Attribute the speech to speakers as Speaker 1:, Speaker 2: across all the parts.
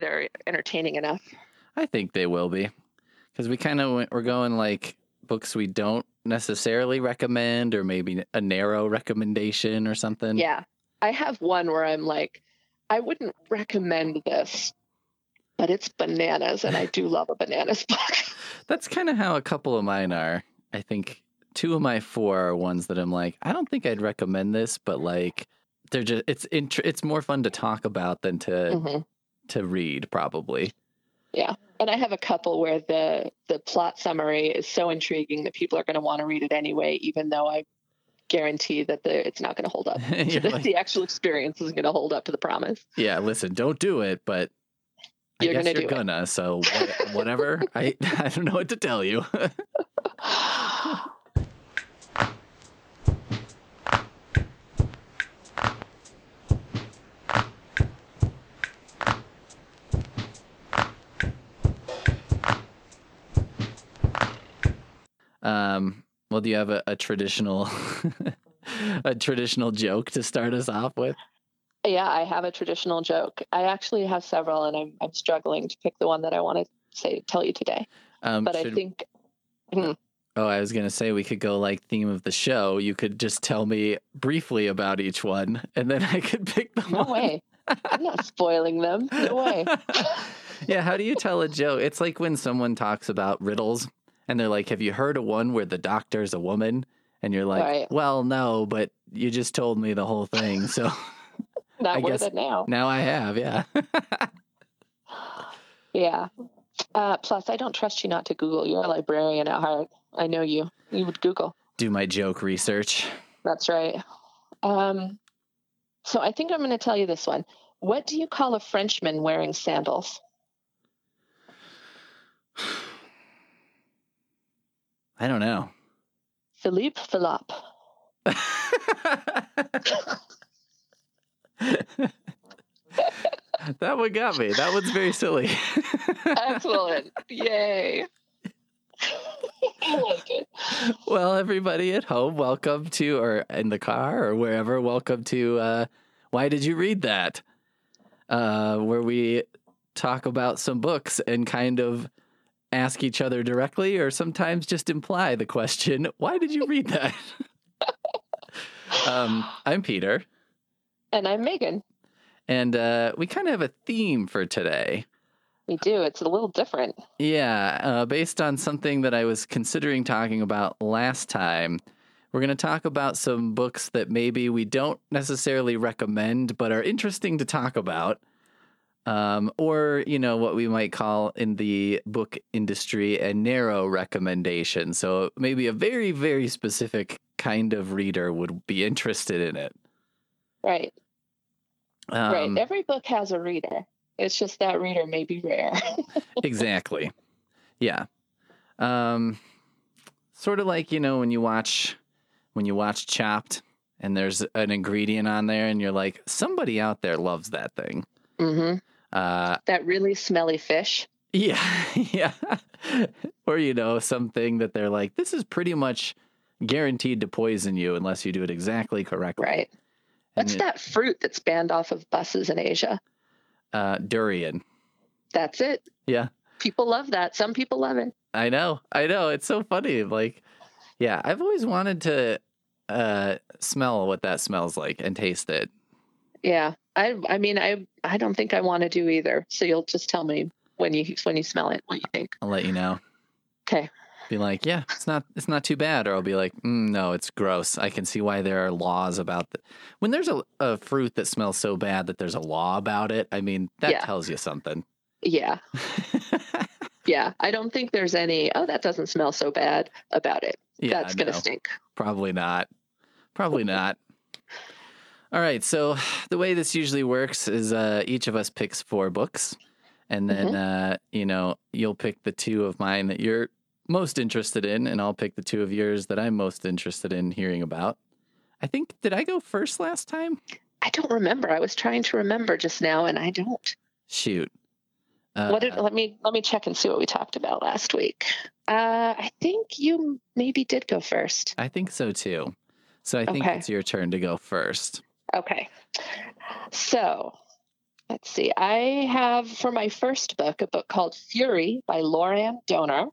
Speaker 1: they're entertaining enough.
Speaker 2: I think they will be because we kind of we're going like books we don't necessarily recommend, or maybe a narrow recommendation or something.
Speaker 1: Yeah. I have one where I'm like, I wouldn't recommend this, but it's bananas, and I do love a bananas book.
Speaker 2: That's kind of how a couple of mine are. I think two of my four are ones that I'm like, I don't think I'd recommend this, but like they're just it's int- it's more fun to talk about than to
Speaker 1: Mhm.
Speaker 2: To read probably.
Speaker 1: Yeah. And I have a couple where the the plot summary is so intriguing that people are going to want to read it anyway, even though I guarantee that the, it's not going to hold up. The,
Speaker 2: like,
Speaker 1: the actual experience isn't going to hold up to the promise.
Speaker 2: yeah, listen, don't do it, but I
Speaker 1: You're
Speaker 2: guess
Speaker 1: gonna
Speaker 2: you're
Speaker 1: do
Speaker 2: gonna. So whatever. I I don't know what to tell you. Um. Well, do you have a, a traditional a traditional joke to start us off with?
Speaker 1: yeah, I have a traditional joke. I actually have several, and I'm I'm struggling to pick the one that I want to say tell you today.
Speaker 2: Um,
Speaker 1: But I
Speaker 2: should-
Speaker 1: think
Speaker 2: Oh, I was gonna say we could go like theme of the show. You could just tell me briefly about each one, and then I could pick the
Speaker 1: no
Speaker 2: one.
Speaker 1: way. I'm not spoiling them. No way.
Speaker 2: yeah, how do you tell a joke? It's like when someone talks about riddles, and they're like, "Have you heard of one where the doctor's a woman?" And you're like,
Speaker 1: Right.
Speaker 2: "Well, no, but you just told me the whole thing, so
Speaker 1: Not
Speaker 2: I
Speaker 1: worth
Speaker 2: guess-
Speaker 1: it now.
Speaker 2: now I have." Yeah.
Speaker 1: Yeah. Uh, plus, I don't trust you not to Google. You're a librarian at heart. I know you. You would Google.
Speaker 2: do my joke research.
Speaker 1: That's right. Um, so I think I'm going to tell you this one. What do you call a Frenchman wearing sandals?
Speaker 2: I don't know.
Speaker 1: Philippe Philop.
Speaker 2: that one got me. That one's very silly.
Speaker 1: Excellent. Yay. I like it.
Speaker 2: well, everybody at home, welcome to, or in the car or wherever, welcome to uh, Why Did You Read That? Uh, where we talk about some books and kind of ask each other directly or sometimes just imply the question, Why did you read that? um, I'm Peter,
Speaker 1: And I'm Megan.
Speaker 2: and uh, we kind of have a theme for today.
Speaker 1: We do. It's a little different.
Speaker 2: Yeah, uh, based on something that I was considering talking about last time, we're going to talk about some books that maybe we don't necessarily recommend, but are interesting to talk about. Um, or, you know, what we might call in the book industry a narrow recommendation. So maybe a very, very specific kind of reader would be interested in it.
Speaker 1: Right.
Speaker 2: Um,
Speaker 1: right. Every book has a reader. It's just that reader may be rare.
Speaker 2: exactly. Yeah. Um sort of like, you know, when you watch when you watch Chopped and there's an ingredient on there and you're like somebody out there loves that thing.
Speaker 1: hmm
Speaker 2: Uh
Speaker 1: That really smelly fish.
Speaker 2: yeah. yeah. or you know, something that they're like this is pretty much guaranteed to poison you unless you do it exactly correctly.
Speaker 1: Right. What's
Speaker 2: it-
Speaker 1: that fruit that's banned off of buses in Asia?
Speaker 2: Uh durian.
Speaker 1: That's it.
Speaker 2: Yeah.
Speaker 1: People love that. Some people love it.
Speaker 2: I know. I know. It's so funny. Like, yeah, I've always wanted to uh smell what that smells like and taste it.
Speaker 1: Yeah. I I mean I I don't think I want to do either. So you'll just tell me when you when you smell it what you think.
Speaker 2: I'll let you know.
Speaker 1: Okay.
Speaker 2: Be like, yeah, it's not it's not too bad, or I'll be like, mm, no, it's gross. I can see why there are laws about the when there's a, a fruit that smells so bad that there's a law about it. I mean, that
Speaker 1: Yeah.
Speaker 2: tells you something.
Speaker 1: Yeah. Yeah. I don't think there's any oh that doesn't smell so bad about it.
Speaker 2: yeah,
Speaker 1: that's gonna stink.
Speaker 2: Probably not. Probably not. All right. So the way this usually works is uh, each of us picks four books, and then uh, you know you'll pick the two of mine that you're most interested in, and I'll pick the two of yours that I'm most interested in hearing about. I think did I go first last time?
Speaker 1: I don't remember. I was trying to remember just now and I don't.
Speaker 2: Shoot. Uh,
Speaker 1: what did, let me let me check and see what we talked about last week. Uh, I think you maybe did go first.
Speaker 2: I think so too. So I think
Speaker 1: Okay.
Speaker 2: it's your turn to go first.
Speaker 1: Okay. So let's see. I have for my first book a book called Fury by Laurann Dohner.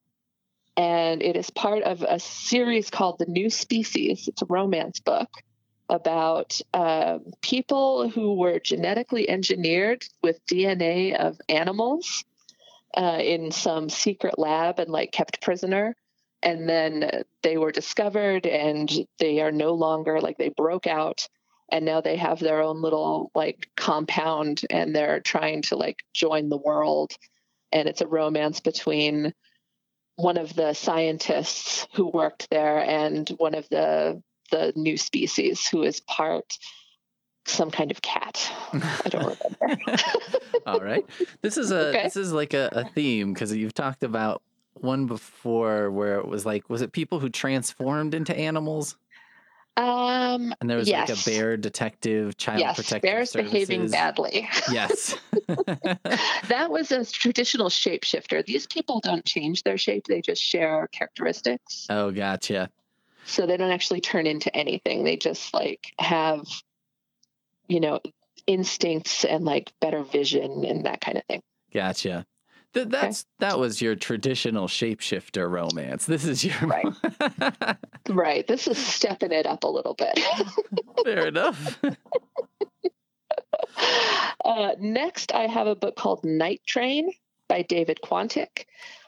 Speaker 1: And it is part of a series called The New Species. It's a romance book about uh, people who were genetically engineered with DNA of animals uh, in some secret lab and like kept prisoner. And then they were discovered and they are no longer like they broke out and now they have their own little like compound and they're trying to like join the world. And it's a romance between one of the scientists who worked there and one of the the new species who is part some kind of cat. I don't remember.
Speaker 2: All right. This is a okay. this is like a, a theme because you've talked about one before where it was like was it people who transformed into animals?
Speaker 1: Um,
Speaker 2: and there was
Speaker 1: yes.
Speaker 2: like a bear detective, child
Speaker 1: yes,
Speaker 2: protective
Speaker 1: bears
Speaker 2: services.
Speaker 1: behaving badly.
Speaker 2: Yes,
Speaker 1: that was a traditional shapeshifter. These people don't change their shape; they just share characteristics.
Speaker 2: Oh, gotcha.
Speaker 1: So they don't actually turn into anything. They just like have, you know, instincts and like better vision and that kind of thing.
Speaker 2: Gotcha. Th- that's okay. that was your traditional shapeshifter romance. This is your
Speaker 1: right. right. This is stepping it up a little bit.
Speaker 2: Fair enough.
Speaker 1: Uh, next, I have a book called Night Train by David Quantick,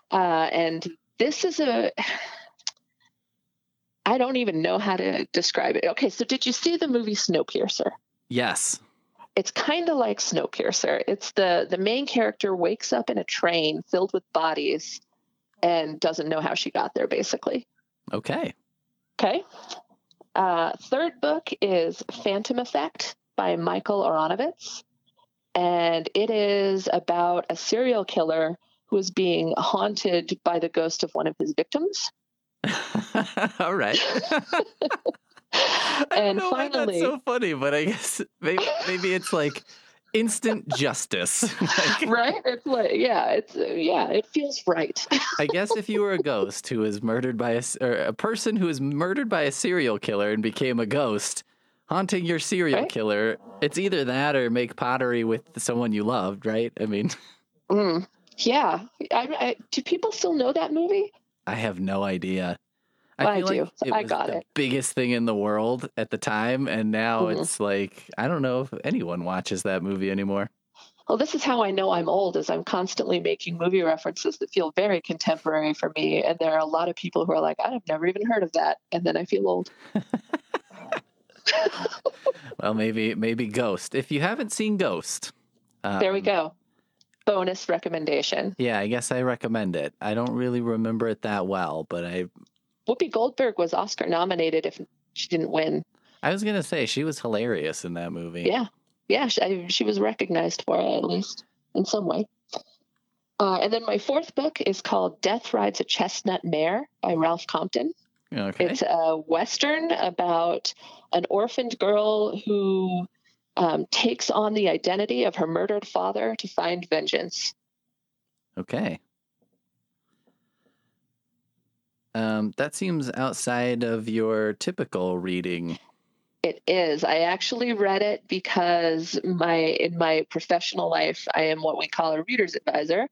Speaker 1: uh, and this is a I don't even know how to describe it. Okay, so did you see the movie Snowpiercer?
Speaker 2: Yes.
Speaker 1: It's kind of like Snowpiercer. It's the the main character wakes up in a train filled with bodies and doesn't know how she got there basically.
Speaker 2: Okay.
Speaker 1: Okay. Uh, third book is Phantom Effect by Michael Aronovitz. And it is about a serial killer who is being haunted by the ghost of one of his victims.
Speaker 2: All right.
Speaker 1: and finally,
Speaker 2: that's so funny, but I guess maybe, maybe it's like instant justice.
Speaker 1: like, right? It's like, yeah, it's uh, yeah, it feels right.
Speaker 2: I guess if you were a ghost who was murdered by a or a person who was murdered by a serial killer and became a ghost haunting your serial right? killer, it's either that or make pottery with someone you loved, right? I mean,
Speaker 1: mm, yeah. I, I, do people still know that movie?
Speaker 2: I have no idea.
Speaker 1: I, I do.
Speaker 2: Like
Speaker 1: I got
Speaker 2: the
Speaker 1: it.
Speaker 2: Biggest thing in the world at the time, and now mm-hmm. it's like I don't know if anyone watches that movie anymore.
Speaker 1: Well, this is how I know I'm old, is I'm constantly making movie references that feel very contemporary for me, and there are a lot of people who are like, "I've never even heard of that," and then I feel old.
Speaker 2: well, maybe maybe Ghost. If you haven't seen Ghost,
Speaker 1: um, there we um, go bonus recommendation.
Speaker 2: Yeah, I guess I recommend it. I don't really remember it that well, but I.
Speaker 1: Whoopi Goldberg was Oscar nominated if she didn't win.
Speaker 2: I was gonna say she was hilarious in that movie.
Speaker 1: Yeah, yeah, she, she was recognized for it at least in some way. Uh, and then my fourth book is called Death Rides a Chestnut Mare by Ralph Compton.
Speaker 2: Okay.
Speaker 1: It's a western about an orphaned girl who um, takes on the identity of her murdered father to find vengeance.
Speaker 2: Okay. Um, that seems outside of your typical reading.
Speaker 1: It is. I actually read it because my in my professional life, I am what we call a reader's advisor,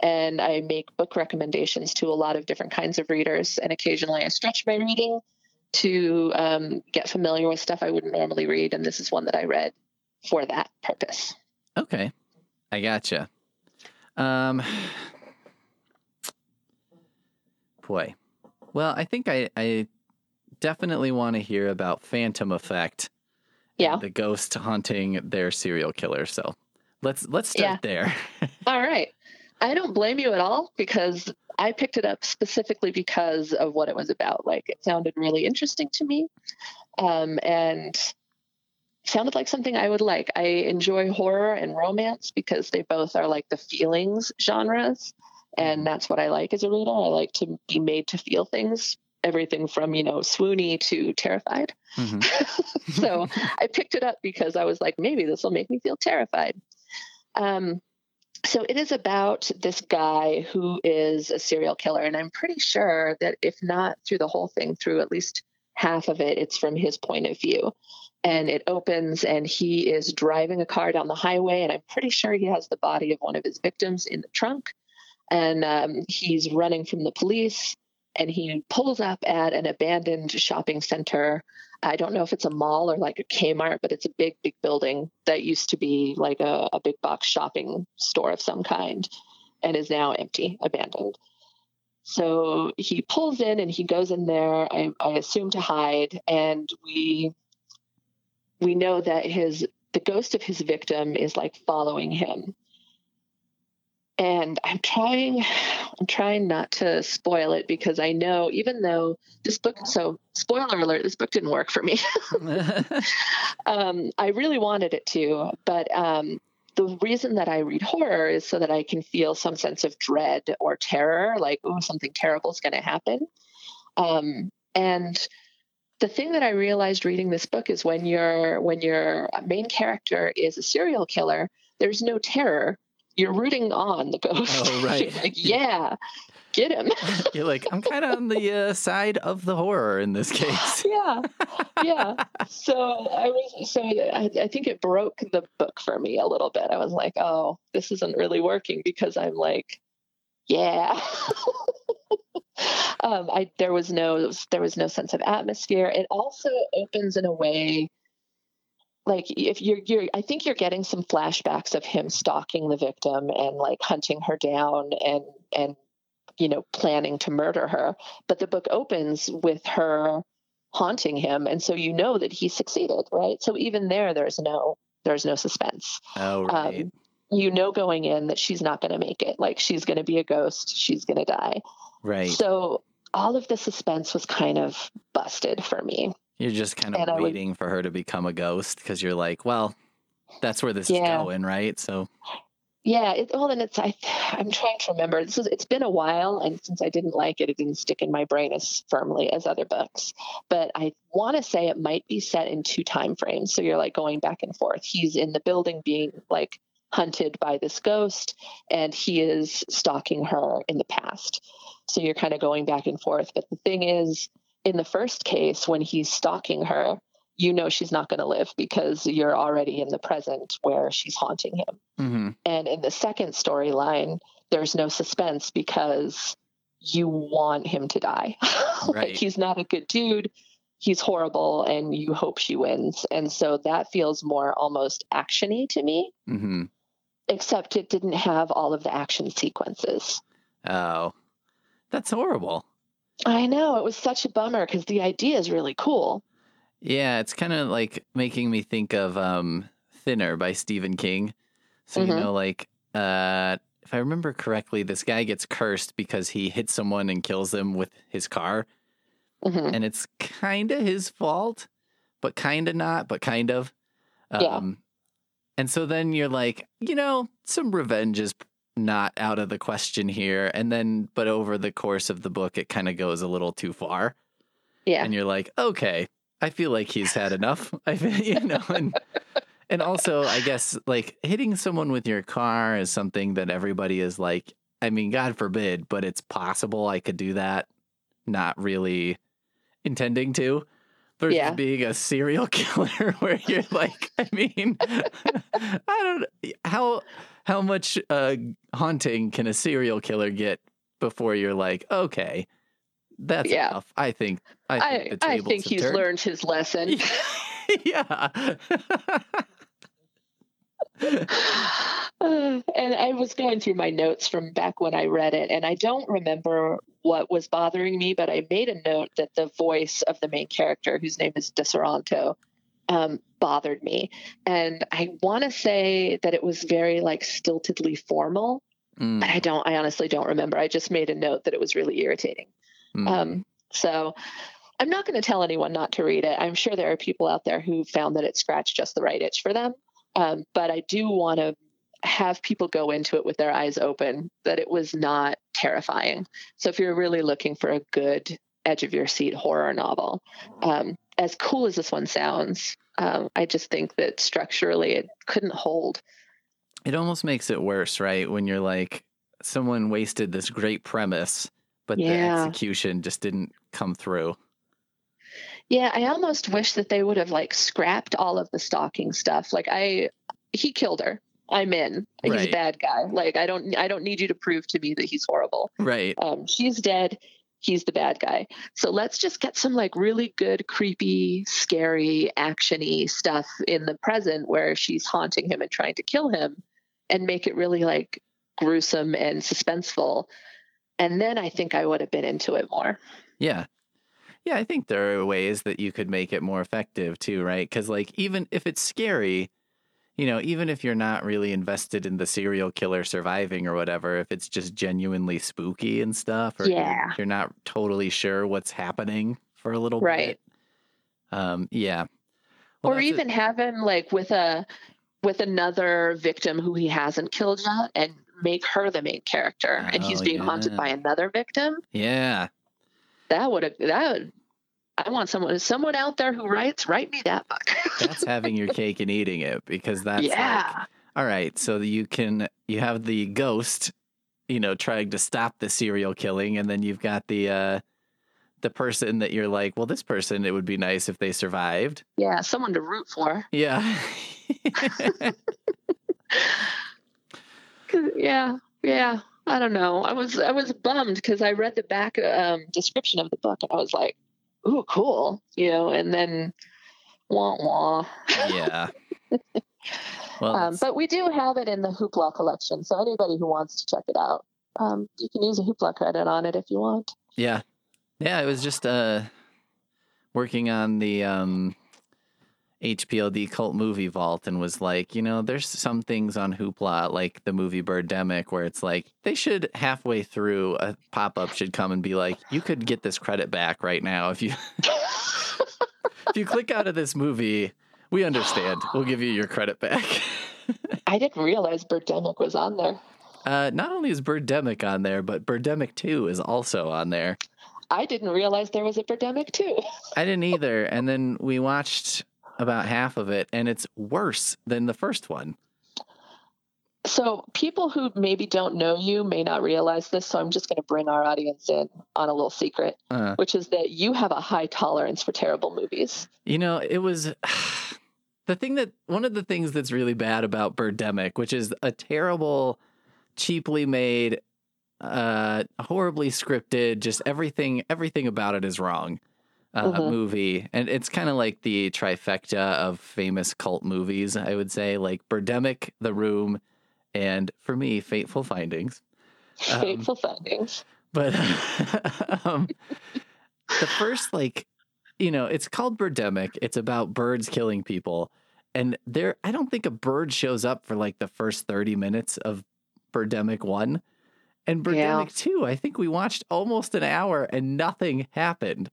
Speaker 1: and I make book recommendations to a lot of different kinds of readers. And occasionally, I stretch my reading to um, get familiar with stuff I wouldn't normally read. And this is one that I read for that purpose.
Speaker 2: Okay. I gotcha. Um, boy. Well, I think I, I definitely want to hear about Phantom Effect.
Speaker 1: Yeah.
Speaker 2: The ghost haunting their serial killer. So let's let's start yeah. there.
Speaker 1: all right. I don't blame you at all because I picked it up specifically because of what it was about. Like it sounded really interesting to me. Um, and sounded like something I would like. I enjoy horror and romance because they both are like the feelings genres. And mm-hmm. that's what I like as a reader. I like to be made to feel things, everything from, you know, swoony to terrified. Mm-hmm. so I picked it up because I was like, maybe this will make me feel terrified. Um, so it is about this guy who is a serial killer. And I'm pretty sure that if not through the whole thing, through at least half of it, it's from his point of view. and it opens and he is driving a car down the highway and i'm pretty sure he has the body of one of his victims in the trunk and um, he's running from the police and he pulls up at an abandoned shopping center. I don't know if it's a mall or like a kmart but it's a big big building that used to be like a, a big box shopping store of some kind and is now empty abandoned. So he pulls in and he goes in there I, I assume to hide and we we know that his the ghost of his victim is like following him and i'm trying i'm trying not to spoil it because i know even though this book so spoiler alert this book didn't work for me um, i really wanted it to but um, the reason that i read horror is so that i can feel some sense of dread or terror like oh something terrible is going to happen um, and the thing that I realized reading this book is when your when your main character is a serial killer, there's no terror. You're rooting on the ghost.
Speaker 2: Oh, right.
Speaker 1: like, yeah, get him.
Speaker 2: You're like, I'm kind of on the uh, side of the horror in this case.
Speaker 1: yeah, yeah. So I was so I, I think it broke the book for me a little bit. I was like, oh, this isn't really working because I'm like, yeah. um, I there was no there was no sense of atmosphere. It also opens in a way like if you're you're I think you're getting some flashbacks of him stalking the victim and like hunting her down and and you know planning to murder her. But the book opens with her haunting him and so you know that he succeeded, right? So even there there's no there's no suspense.
Speaker 2: Oh right.
Speaker 1: Um, you know going in that she's not going to make it. Like she's going to be a ghost, she's going to die.
Speaker 2: Right.
Speaker 1: So all of the suspense was kind of busted for me.
Speaker 2: You're just kind of
Speaker 1: And I would-
Speaker 2: waiting for her to become a ghost because you're like, well, that's where this
Speaker 1: Yeah.
Speaker 2: is going, right? So,
Speaker 1: Yeah, it, well, and it's I, I'm trying to remember. This is it's been a while, and since I didn't like it, it didn't stick in my brain as firmly as other books. But I want to say it might be set in two time frames, so you're like going back and forth. He's in the building being like hunted by this ghost, and he is stalking her in the past. So you're kind of going back and forth. But the thing is, in the first case, when he's stalking her, you know she's not going to live because you're already in the present where she's haunting him.
Speaker 2: hmm
Speaker 1: And in the second storyline, there's no suspense because you want him to die.
Speaker 2: Right.
Speaker 1: like he's not a good dude. He's horrible and you hope she wins. And so that feels more almost actiony to me,
Speaker 2: hmm
Speaker 1: except it didn't have all of the action sequences.
Speaker 2: Oh, that's horrible.
Speaker 1: I know it was such a bummer because the idea is really cool.
Speaker 2: Yeah, it's kind of like making me think of um, Thinner by Stephen King. So, you
Speaker 1: Mhm.
Speaker 2: know, like, uh, if I remember correctly, this guy gets cursed because he hits someone and kills them with his car.
Speaker 1: Mhm.
Speaker 2: And it's kind of his fault, but kind of not, but kind of.
Speaker 1: Yeah.
Speaker 2: Um, and so then you're like, you know, some revenge is not out of the question here. And then, but over the course of the book, it kind of goes a little too far
Speaker 1: Yeah.
Speaker 2: and you're like, okay, I feel like he's had enough. I feel, you know, and and also, I guess like hitting someone with your car is something that everybody is like. I mean, God forbid, but it's possible I could do that, not really intending to. Versus
Speaker 1: Yeah.
Speaker 2: being a serial killer, where you're like, I mean, I don't how how much uh, haunting can a serial killer get before you're like, okay, that's
Speaker 1: Yeah.
Speaker 2: enough. I think I
Speaker 1: I,
Speaker 2: think the
Speaker 1: I think he's
Speaker 2: turned.
Speaker 1: learned his lesson.
Speaker 2: yeah.
Speaker 1: Uh, and I was going through my notes from back when I read it, and I don't remember what was bothering me, but I made a note that the voice of the main character, whose name is Deseranto, um, bothered me. And I want to say that it was very like stiltedly formal,
Speaker 2: Mm,
Speaker 1: but I don't, I honestly don't remember. I just made a note that it was really irritating.
Speaker 2: mm.
Speaker 1: Um, so I'm not going to tell anyone not to read it. I'm sure there are people out there who found that it scratched just the right itch for them. Um, but I do want to have people go into it with their eyes open that it was not terrifying. So if you're really looking for a good edge of your seat horror novel, um, as cool as this one sounds, um, I just think that structurally it couldn't hold.
Speaker 2: it almost makes it worse, right? When you're like, someone wasted this great premise, but the execution just didn't come through.
Speaker 1: Yeah, I almost wish that they would have like scrapped all of the stalking stuff. Like I he killed her. I'm in. He's a bad guy. Like I don't I don't need you to prove to me that he's horrible.
Speaker 2: Right.
Speaker 1: Um she's dead. He's the bad guy. So let's just get some like really good, creepy, scary, actiony stuff in the present where she's haunting him and trying to kill him and make it really like gruesome and suspenseful. And then I think I would have been into it more.
Speaker 2: Yeah. Yeah, I think there are ways that you could make it more effective too, right? Because, like, even if it's scary, you know, even if you're not really invested in the serial killer surviving or whatever, if it's just genuinely spooky and stuff, or you're-
Speaker 1: Yeah.
Speaker 2: you're, not totally sure what's happening for a little
Speaker 1: Right.
Speaker 2: bit. Um, yeah. Well,
Speaker 1: or
Speaker 2: a-
Speaker 1: even have him like with a with another victim who he hasn't killed yet and make her the main character and he's
Speaker 2: Oh,
Speaker 1: being haunted by another victim
Speaker 2: yeah.
Speaker 1: that would have that would i want someone someone out there who writes write me that book
Speaker 2: That's having your cake and eating it because that's like,
Speaker 1: yeah
Speaker 2: all right, so you can you have the ghost, you know, trying to stop the serial killing, and then you've got the uh the person that you're like, well, this person, it would be nice if they survived.
Speaker 1: yeah someone to root for
Speaker 2: Yeah.
Speaker 1: yeah yeah i don't know i was i was bummed because i read the back um, description of the book and i was like ooh cool you know and then wah wah
Speaker 2: yeah. Well,
Speaker 1: Um, but we do have it in the Hoopla collection, so anybody who wants to check it out, um, you can use a Hoopla credit on it if you want.
Speaker 2: yeah, yeah. It was just uh working on the um HPLD cult movie vault and was like, you know, there's some things on Hoopla, like the movie Birdemic, where it's like they should halfway through a pop up should come and be like, you could get this credit back right now if you if you click out of this movie. We understand. We'll give you your credit back.
Speaker 1: I didn't realize Birdemic was on there.
Speaker 2: Uh, not only is Birdemic on there, but Birdemic 2 is also on there.
Speaker 1: I didn't realize there was a Birdemic Two.
Speaker 2: I didn't either. And then we watched about half of it, and it's worse than the first one.
Speaker 1: So people who maybe don't know you may not realize this, so I'm just going to bring our audience in on a little secret,
Speaker 2: Uh,
Speaker 1: which is that you have a high tolerance for terrible movies.
Speaker 2: you know, it was the thing that one of the things that's really bad about Birdemic, which is a terrible, cheaply made, uh, horribly scripted, just everything, everything about it is wrong. Uh,
Speaker 1: Mhm.
Speaker 2: Movie, and it's kind of like the trifecta of famous cult movies. I would say, like Birdemic, The Room, and for me, Fateful Findings. Um,
Speaker 1: Fateful findings.
Speaker 2: but um, the first like you know it's called birdemic it's about birds killing people and there i don't think a bird shows up for like the first 30 minutes of birdemic 1 and birdemic
Speaker 1: Yeah.
Speaker 2: 2 i think we watched almost an hour and nothing happened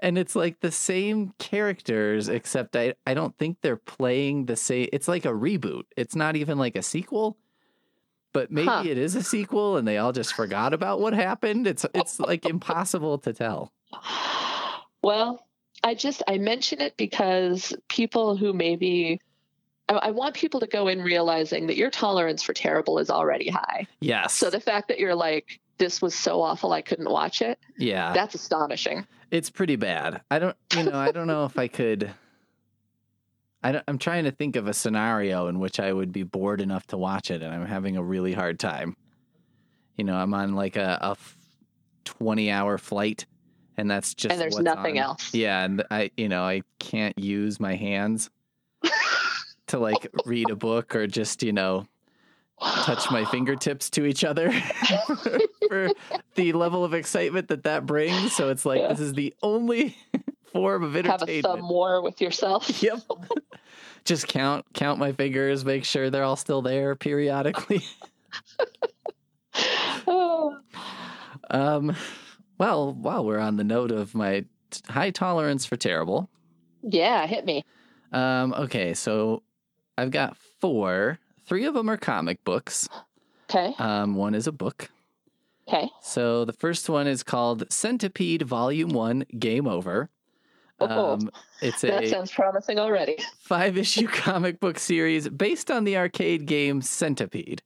Speaker 2: and it's like the same characters except i i don't think they're playing the same it's like a reboot it's not even like a sequel but maybe
Speaker 1: Huh.
Speaker 2: it is a sequel and they all just forgot about what happened it's it's like impossible to tell
Speaker 1: Well, I just I mention it because people who maybe I, I want people to go in realizing that your tolerance for terrible is already high.
Speaker 2: yes
Speaker 1: So the fact that you're like, this was so awful I couldn't watch it,
Speaker 2: yeah
Speaker 1: that's astonishing.
Speaker 2: it's pretty bad i don't you know i don't know if i could I don't, i'm trying to think of a scenario in which i would be bored enough to watch it and i'm having a really hard time you know i'm on like a 20 hour flight and that's just
Speaker 1: and there's nothing
Speaker 2: on.
Speaker 1: else.
Speaker 2: yeah and i you know i can't use my hands to like read a book or just you know touch my fingertips to each other for the level of excitement that that brings. So it's like
Speaker 1: Yeah.
Speaker 2: this is the only form of entertainment.
Speaker 1: Have a thumb war with yourself.
Speaker 2: Yep. Just count count my fingers, make sure they're all still there periodically.
Speaker 1: Oh,
Speaker 2: Um, well, while we're on the note of my t- high tolerance for terrible,
Speaker 1: yeah, hit me.
Speaker 2: um, okay, so I've got four. Three of them are comic books.
Speaker 1: Okay.
Speaker 2: Um, one is a book.
Speaker 1: Okay.
Speaker 2: So the first one is called Centipede Volume One Game Over.
Speaker 1: Oh.
Speaker 2: Um, it's
Speaker 1: That
Speaker 2: a
Speaker 1: sounds promising already.
Speaker 2: five issue comic book series based on the arcade game Centipede.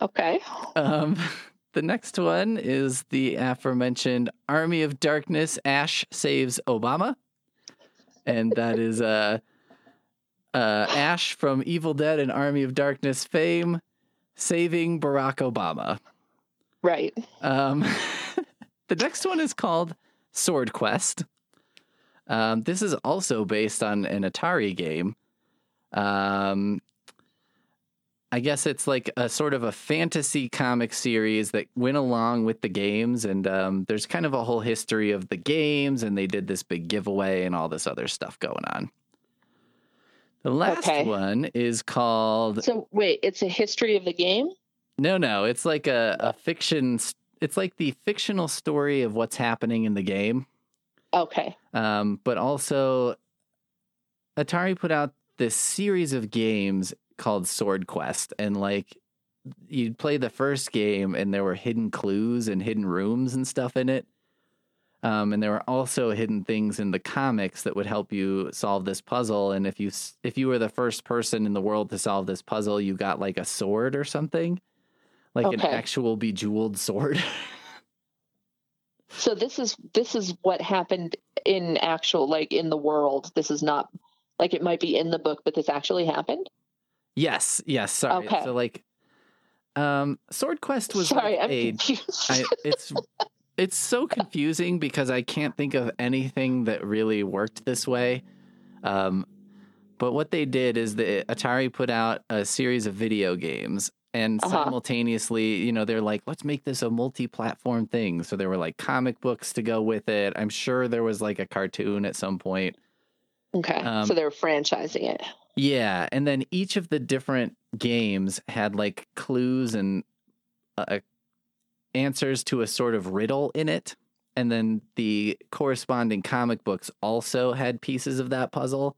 Speaker 1: Okay.
Speaker 2: Um, the next one is the aforementioned Army of Darkness Ash Saves Obama and that is uh, uh, Ash from Evil Dead and Army of Darkness fame, saving Barack Obama.
Speaker 1: Right.
Speaker 2: Um, the next one is called Sword Quest. Um, this is also based on an Atari game. Um, I guess it's like a sort of a fantasy comic series that went along with the games, and um, there's kind of a whole history of the games, and they did this big giveaway and all this other stuff going on. The last
Speaker 1: Okay.
Speaker 2: one is called
Speaker 1: So wait, it's a history of the game.
Speaker 2: No, no. It's like a, a fiction. It's like the fictional story of what's happening in the game.
Speaker 1: Okay.
Speaker 2: Um, but also, Atari put out this series of games called Sword Quest, and like you'd play the first game, and there were hidden clues and hidden rooms and stuff in it. Um, and there were also hidden things in the comics that would help you solve this puzzle. And if you if you were the first person in the world to solve this puzzle, you got like a sword or something, like an actual bejeweled sword.
Speaker 1: So this is this is what happened in actual like in the world. This is not like it might be in the book, but this actually happened.
Speaker 2: Yes, yes. Sorry.
Speaker 1: Okay.
Speaker 2: So like, um, Sword Quest was
Speaker 1: Sorry,
Speaker 2: like
Speaker 1: I'm
Speaker 2: a.
Speaker 1: confused.
Speaker 2: I, it's it's so confusing because I can't think of anything that really worked this way. Um, but what they did is the Atari put out a series of video games, and
Speaker 1: Uh-huh.
Speaker 2: simultaneously, you know, they're like, let's make this a multi-platform thing. So there were like comic books to go with it. I'm sure there was like a cartoon at some point.
Speaker 1: okay,
Speaker 2: um,
Speaker 1: so they're franchising it.
Speaker 2: Yeah, and then each of the different games had like clues and uh, answers to a sort of riddle in it, and then the corresponding comic books also had pieces of that puzzle.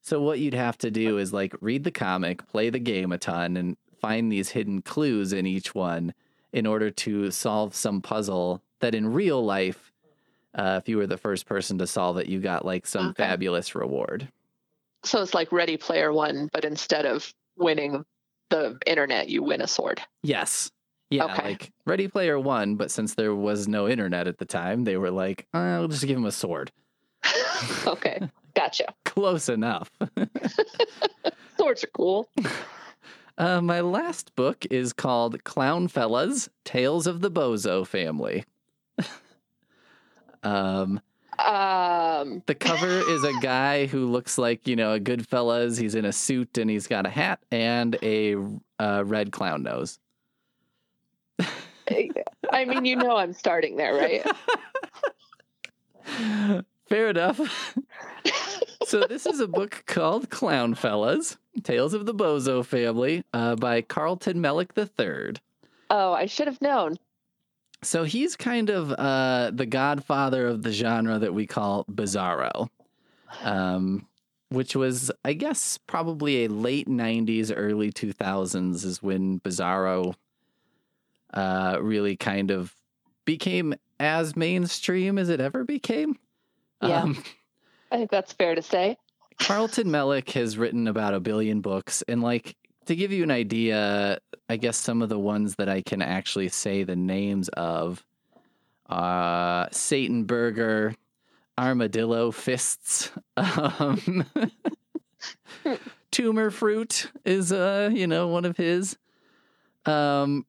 Speaker 2: So what you'd have to do is like read the comic, play the game a ton, and find these hidden clues in each one in order to solve some puzzle that in real life, uh, if you were the first person to solve it, you got like some
Speaker 1: Okay.
Speaker 2: fabulous reward.
Speaker 1: So it's like Ready Player One, but instead of winning the internet, you win a sword.
Speaker 2: Yes. Yeah,
Speaker 1: Okay.
Speaker 2: like Ready Player One, but since there was no internet at the time, they were like, uh, "I'll just give him a sword."
Speaker 1: okay, gotcha.
Speaker 2: Close enough.
Speaker 1: Swords are cool.
Speaker 2: Uh, my last book is called Clown Fellas: Tales of the Bozo Family. um,
Speaker 1: Um,
Speaker 2: the cover is a guy who looks like you know a good fellas. He's in a suit and he's got a hat and a uh, red clown nose.
Speaker 1: I mean, you know, I'm starting there, right?
Speaker 2: Fair enough. so this is a book called Clown Fellas: Tales of the Bozo Family uh, by Carlton Mellick III.
Speaker 1: Oh, I should have known.
Speaker 2: So he's kind of uh, the godfather of the genre that we call bizarro, um, which was, I guess, probably a late '90s, early 2000s is when bizarro uh, really kind of became as mainstream as it ever became.
Speaker 1: Yeah.
Speaker 2: Um,
Speaker 1: I think that's fair to say.
Speaker 2: Carlton Mellick has written about a billion books, and like to give you an idea, I guess some of the ones that I can actually say the names of, uh, Satan Burger, Armadillo Fists, um, Tumor Fruit is uh you know one of his. Um.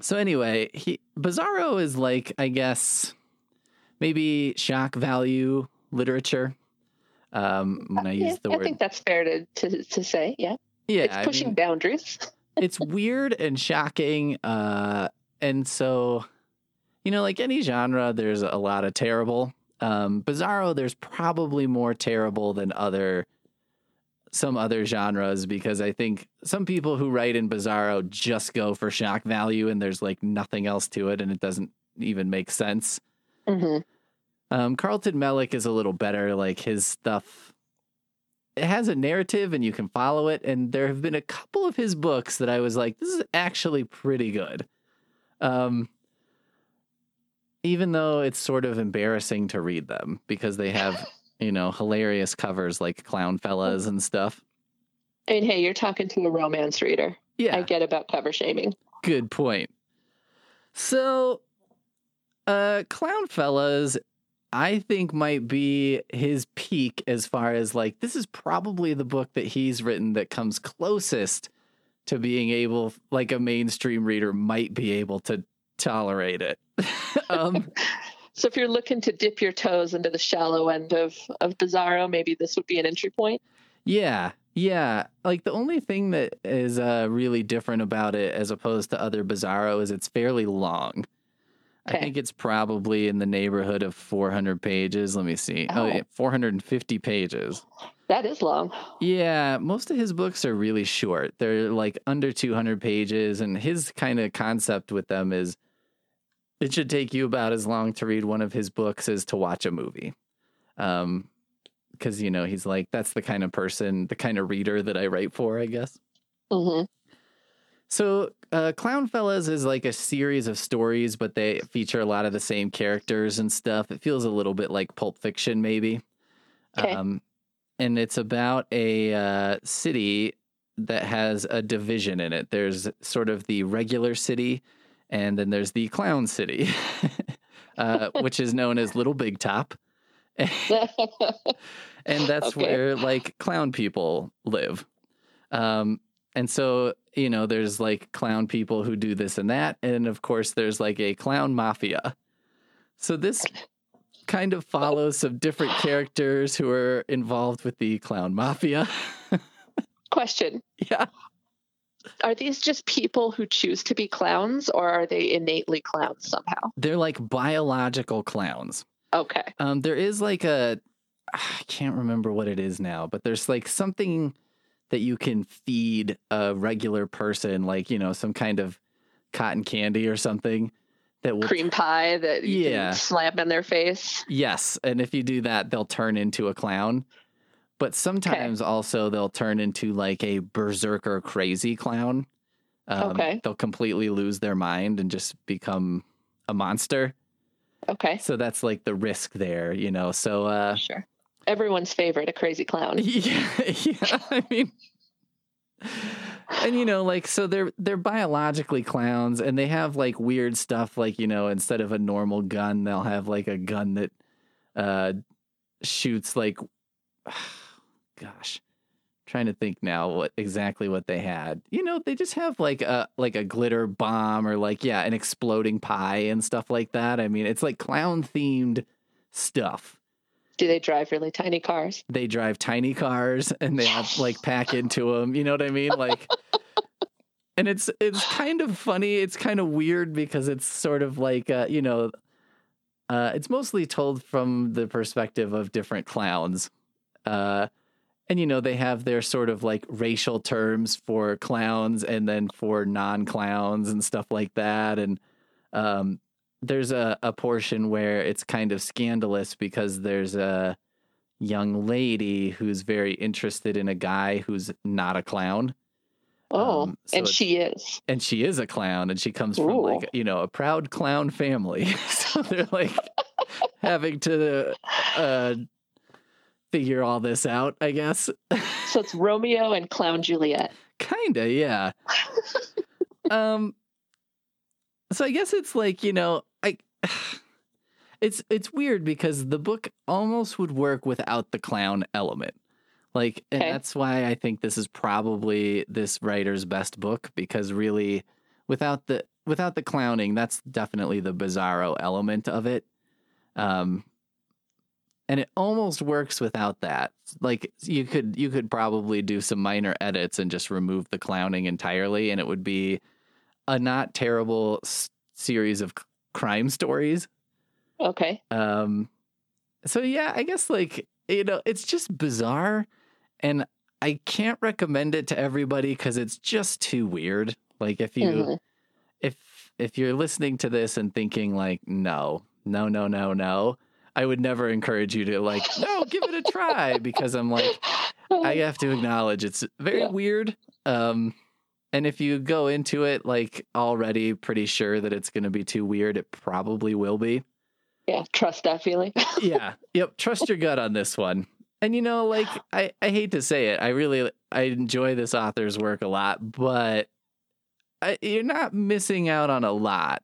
Speaker 2: So anyway, he Bizarro is like I guess maybe shock value literature. Um, when I
Speaker 1: Yeah,
Speaker 2: use the word,
Speaker 1: I
Speaker 2: word,
Speaker 1: think that's fair to, to, to say. Yeah.
Speaker 2: yeah,
Speaker 1: it's
Speaker 2: I
Speaker 1: pushing
Speaker 2: mean,
Speaker 1: boundaries.
Speaker 2: it's weird and shocking. Uh, and so, you know, like any genre, there's a lot of terrible. Um, Bizarro, there's probably more terrible than other some other genres because I think some people who write in Bizarro just go for shock value and there's like nothing else to it and it doesn't even make sense.
Speaker 1: hmm
Speaker 2: Um, Carlton Mellick is a little better. Like his stuff, it has a narrative and you can follow it. And there have been a couple of his books that I was like, this is actually pretty good. Um, even though it's sort of embarrassing to read them because they have, you know, hilarious covers like Clown Fellas and stuff.
Speaker 1: I mean, hey, you're talking to a romance reader.
Speaker 2: Yeah.
Speaker 1: I get about cover shaming.
Speaker 2: Good point. So, uh, Clown Fellas, I think might be his peak as far as like this is probably the book that he's written that comes closest to being able like a mainstream reader might be able to tolerate it. um,
Speaker 1: so if you're looking to dip your toes into the shallow end of of Bizarro, maybe this would be an entry point.
Speaker 2: Yeah, yeah. Like the only thing that is uh, really different about it as opposed to other Bizarro is it's fairly long.
Speaker 1: Okay.
Speaker 2: I think it's probably in the neighborhood of 400 pages. Let me see. Oh,
Speaker 1: Oh.
Speaker 2: yeah, 450 pages.
Speaker 1: That is long.
Speaker 2: Yeah, most of his books are really short. They're like under 200 pages, and his kind of concept with them is it should take you about as long to read one of his books as to watch a movie. Um, because you know he's like that's the kind of person, the kind of reader that I write for, I guess.
Speaker 1: hmm
Speaker 2: So, uh, Clown Fellas is like a series of stories, but they feature a lot of the same characters and stuff. It feels a little bit like Pulp Fiction, maybe.
Speaker 1: Okay.
Speaker 2: Um, and it's about a uh, city that has a division in it. There's sort of the regular city, and then there's the clown city, uh, which is known as Little Big Top. and that's
Speaker 1: Okay.
Speaker 2: where like clown people live. Um, and so you know, there's like clown people who do this and that, and of course, there's like a clown mafia. So this kind of follows some different characters who are involved with the clown mafia.
Speaker 1: Question:
Speaker 2: yeah,
Speaker 1: Are these just people who choose to be clowns, or are they innately clowns somehow?
Speaker 2: they're like biological clowns.
Speaker 1: Okay.
Speaker 2: Um, there is like a, I can't remember what it is now, but there's like something that you can feed a regular person, like you know, some kind of cotton candy or something that will.
Speaker 1: Cream pie that you
Speaker 2: Yeah.
Speaker 1: can slam in their face.
Speaker 2: Yes, and if you do that, they'll turn into a clown. But sometimes also they'll turn into like a berserker crazy clown. Um,
Speaker 1: Okay.
Speaker 2: They'll completely lose their mind and just become a monster.
Speaker 1: Okay.
Speaker 2: So that's like the risk there, you know. So uh
Speaker 1: Sure. Everyone's favorite, a crazy clown.
Speaker 2: Yeah, yeah. I mean, and you know, like, so they're they're biologically clowns, and they have like weird stuff, like you know, instead of a normal gun, they'll have like a gun that uh shoots like, gosh, trying to think now what exactly what they had. You know, they just have like a like a glitter bomb or like yeah, an exploding pie and stuff like that. I mean, it's like clown themed stuff
Speaker 1: Do they drive really tiny cars?
Speaker 2: they drive tiny cars and they have like pack into them. You know what I mean? Like, and it's it's kind of funny. It's kind of weird because it's sort of like uh, you know, uh, it's mostly told from the perspective of different clowns. Uh, and you know they have their sort of like racial terms for clowns and then for non-clowns and stuff like that and um there's a, a portion where it's kind of scandalous because there's a young lady who's very interested in a guy who's not a clown.
Speaker 1: Oh,
Speaker 2: Um, so
Speaker 1: and she is.
Speaker 2: and she is a clown and she comes from like you know a proud clown family. So they're like having to uh figure all this out i guess.
Speaker 1: So it's Romeo and Clown Juliet.
Speaker 2: kinda yeah. Um so i guess it's like you know it's it's weird because the book almost would work without the clown element. Like and
Speaker 1: Okay.
Speaker 2: that's why i think this is probably this writer's best book because really without the without the clowning that's definitely the bizarro element of it. Um and it almost works without that. Like you could you could probably do some minor edits and just remove the clowning entirely and it would be a not terrible s- series of crime stories
Speaker 1: Okay.
Speaker 2: um so yeah i guess like you know it's just bizarre and i can't recommend it to everybody because it's just too weird like if you
Speaker 1: Mhm.
Speaker 2: if if you're listening to this and thinking like no no no no no i would never encourage you to like no give it a try because i'm like i have to acknowledge it's very
Speaker 1: Yeah.
Speaker 2: weird um and if you go into it like already pretty sure that it's going to be too weird it probably will be
Speaker 1: yeah, trust that feeling.
Speaker 2: yeah yep trust your gut on this one and you know like i i hate to say it i really i enjoy this author's work a lot but I, you're not missing out on a lot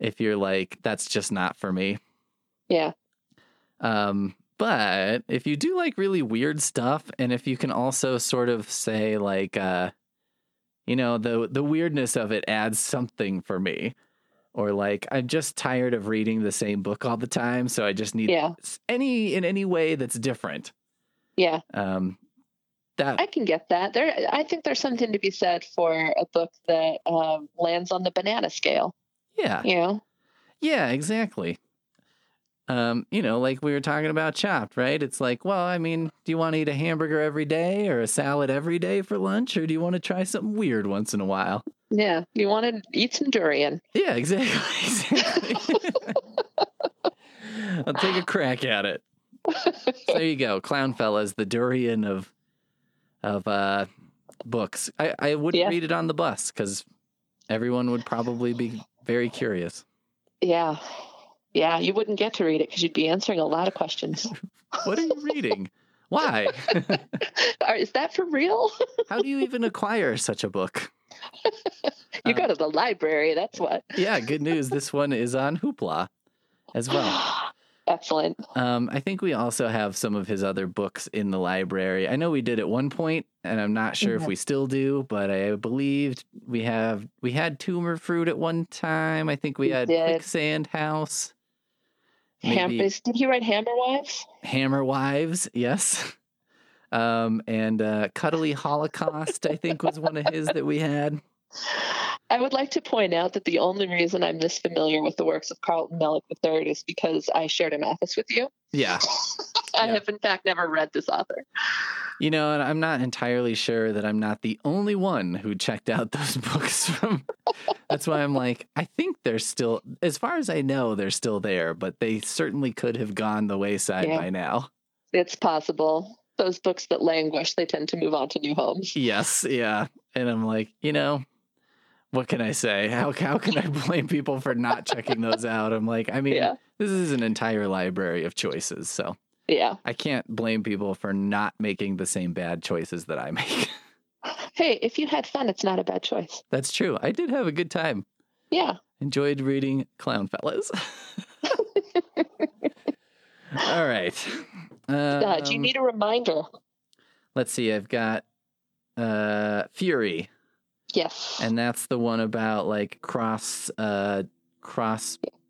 Speaker 2: if you're like that's just not for me
Speaker 1: yeah.
Speaker 2: Um, but if you do like really weird stuff, and if you can also sort of say like, uh, you know, the the weirdness of it adds something for me, or like I'm just tired of reading the same book all the time, so I just need
Speaker 1: Yeah.
Speaker 2: any in any way that's different.
Speaker 1: Yeah,
Speaker 2: Um, that
Speaker 1: I can get that. There, I think there's something to be said for a book that um, lands on the banana scale.
Speaker 2: yeah,
Speaker 1: You know,
Speaker 2: Yeah, exactly. Um, you know, like we were talking about chopped, right? It's like, well, I mean, do you want to eat a hamburger every day or a salad every day for lunch, or do you want to try something weird once in a while?
Speaker 1: yeah. You want to eat some durian?
Speaker 2: Yeah, exactly. exactly. I'll take a crack at it. So there you go, Clown Fellas, the durian of of uh books. I, I wouldn't
Speaker 1: Yeah.
Speaker 2: read it on the bus because everyone would probably be very curious.
Speaker 1: Yeah, yeah. You wouldn't get to read it because you'd be answering a lot of questions.
Speaker 2: What are you reading? Why?
Speaker 1: Is that for real?
Speaker 2: How do you even acquire such a book?
Speaker 1: You go to the library. That's what.
Speaker 2: Yeah, good news. This one is on Hoopla as well.
Speaker 1: Excellent.
Speaker 2: Um, I think we also have some of his other books in the library. I know we did at one point, and I'm not sure if
Speaker 1: Mhm.
Speaker 2: we still do, but I believe we have we had Tumor Fruit at one time. I think we
Speaker 1: We
Speaker 2: had
Speaker 1: did.
Speaker 2: Quicksand House,
Speaker 1: Ham- did he write Hammer Wives?
Speaker 2: Hammer Wives, yes. Um, and uh, Cuddly Holocaust, I think, was one of his that we had.
Speaker 1: I would like to point out that the only reason I'm this familiar with the works of Carlton Mellick III is because I shared an office with you.
Speaker 2: Yeah.
Speaker 1: I
Speaker 2: Yeah.
Speaker 1: have, in fact, never read this author.
Speaker 2: You know, and I'm not entirely sure that I'm not the only one who checked out those books from. That's why I'm like, I think they're still, as far as I know, they're still there, but they certainly could have gone the wayside
Speaker 1: Yeah.
Speaker 2: by now.
Speaker 1: It's possible. Those books that languish, they tend to move on to new homes.
Speaker 2: Yes, yeah. And I'm like, you know, what can I say? How how can I blame people for not checking those out? I'm like, I mean,
Speaker 1: Yeah.
Speaker 2: this is an entire library of choices, so
Speaker 1: Yeah.
Speaker 2: I can't blame people for not making the same bad choices that I make.
Speaker 1: Hey, if you had fun, it's not a bad choice.
Speaker 2: That's true. I did have a good time.
Speaker 1: Yeah.
Speaker 2: Enjoyed reading Clown Fellas. All right.
Speaker 1: Uh, do you
Speaker 2: Um,
Speaker 1: need a reminder?
Speaker 2: Let's see. I've got uh, Fury,
Speaker 1: Yes.
Speaker 2: and that's the one about like cross uh,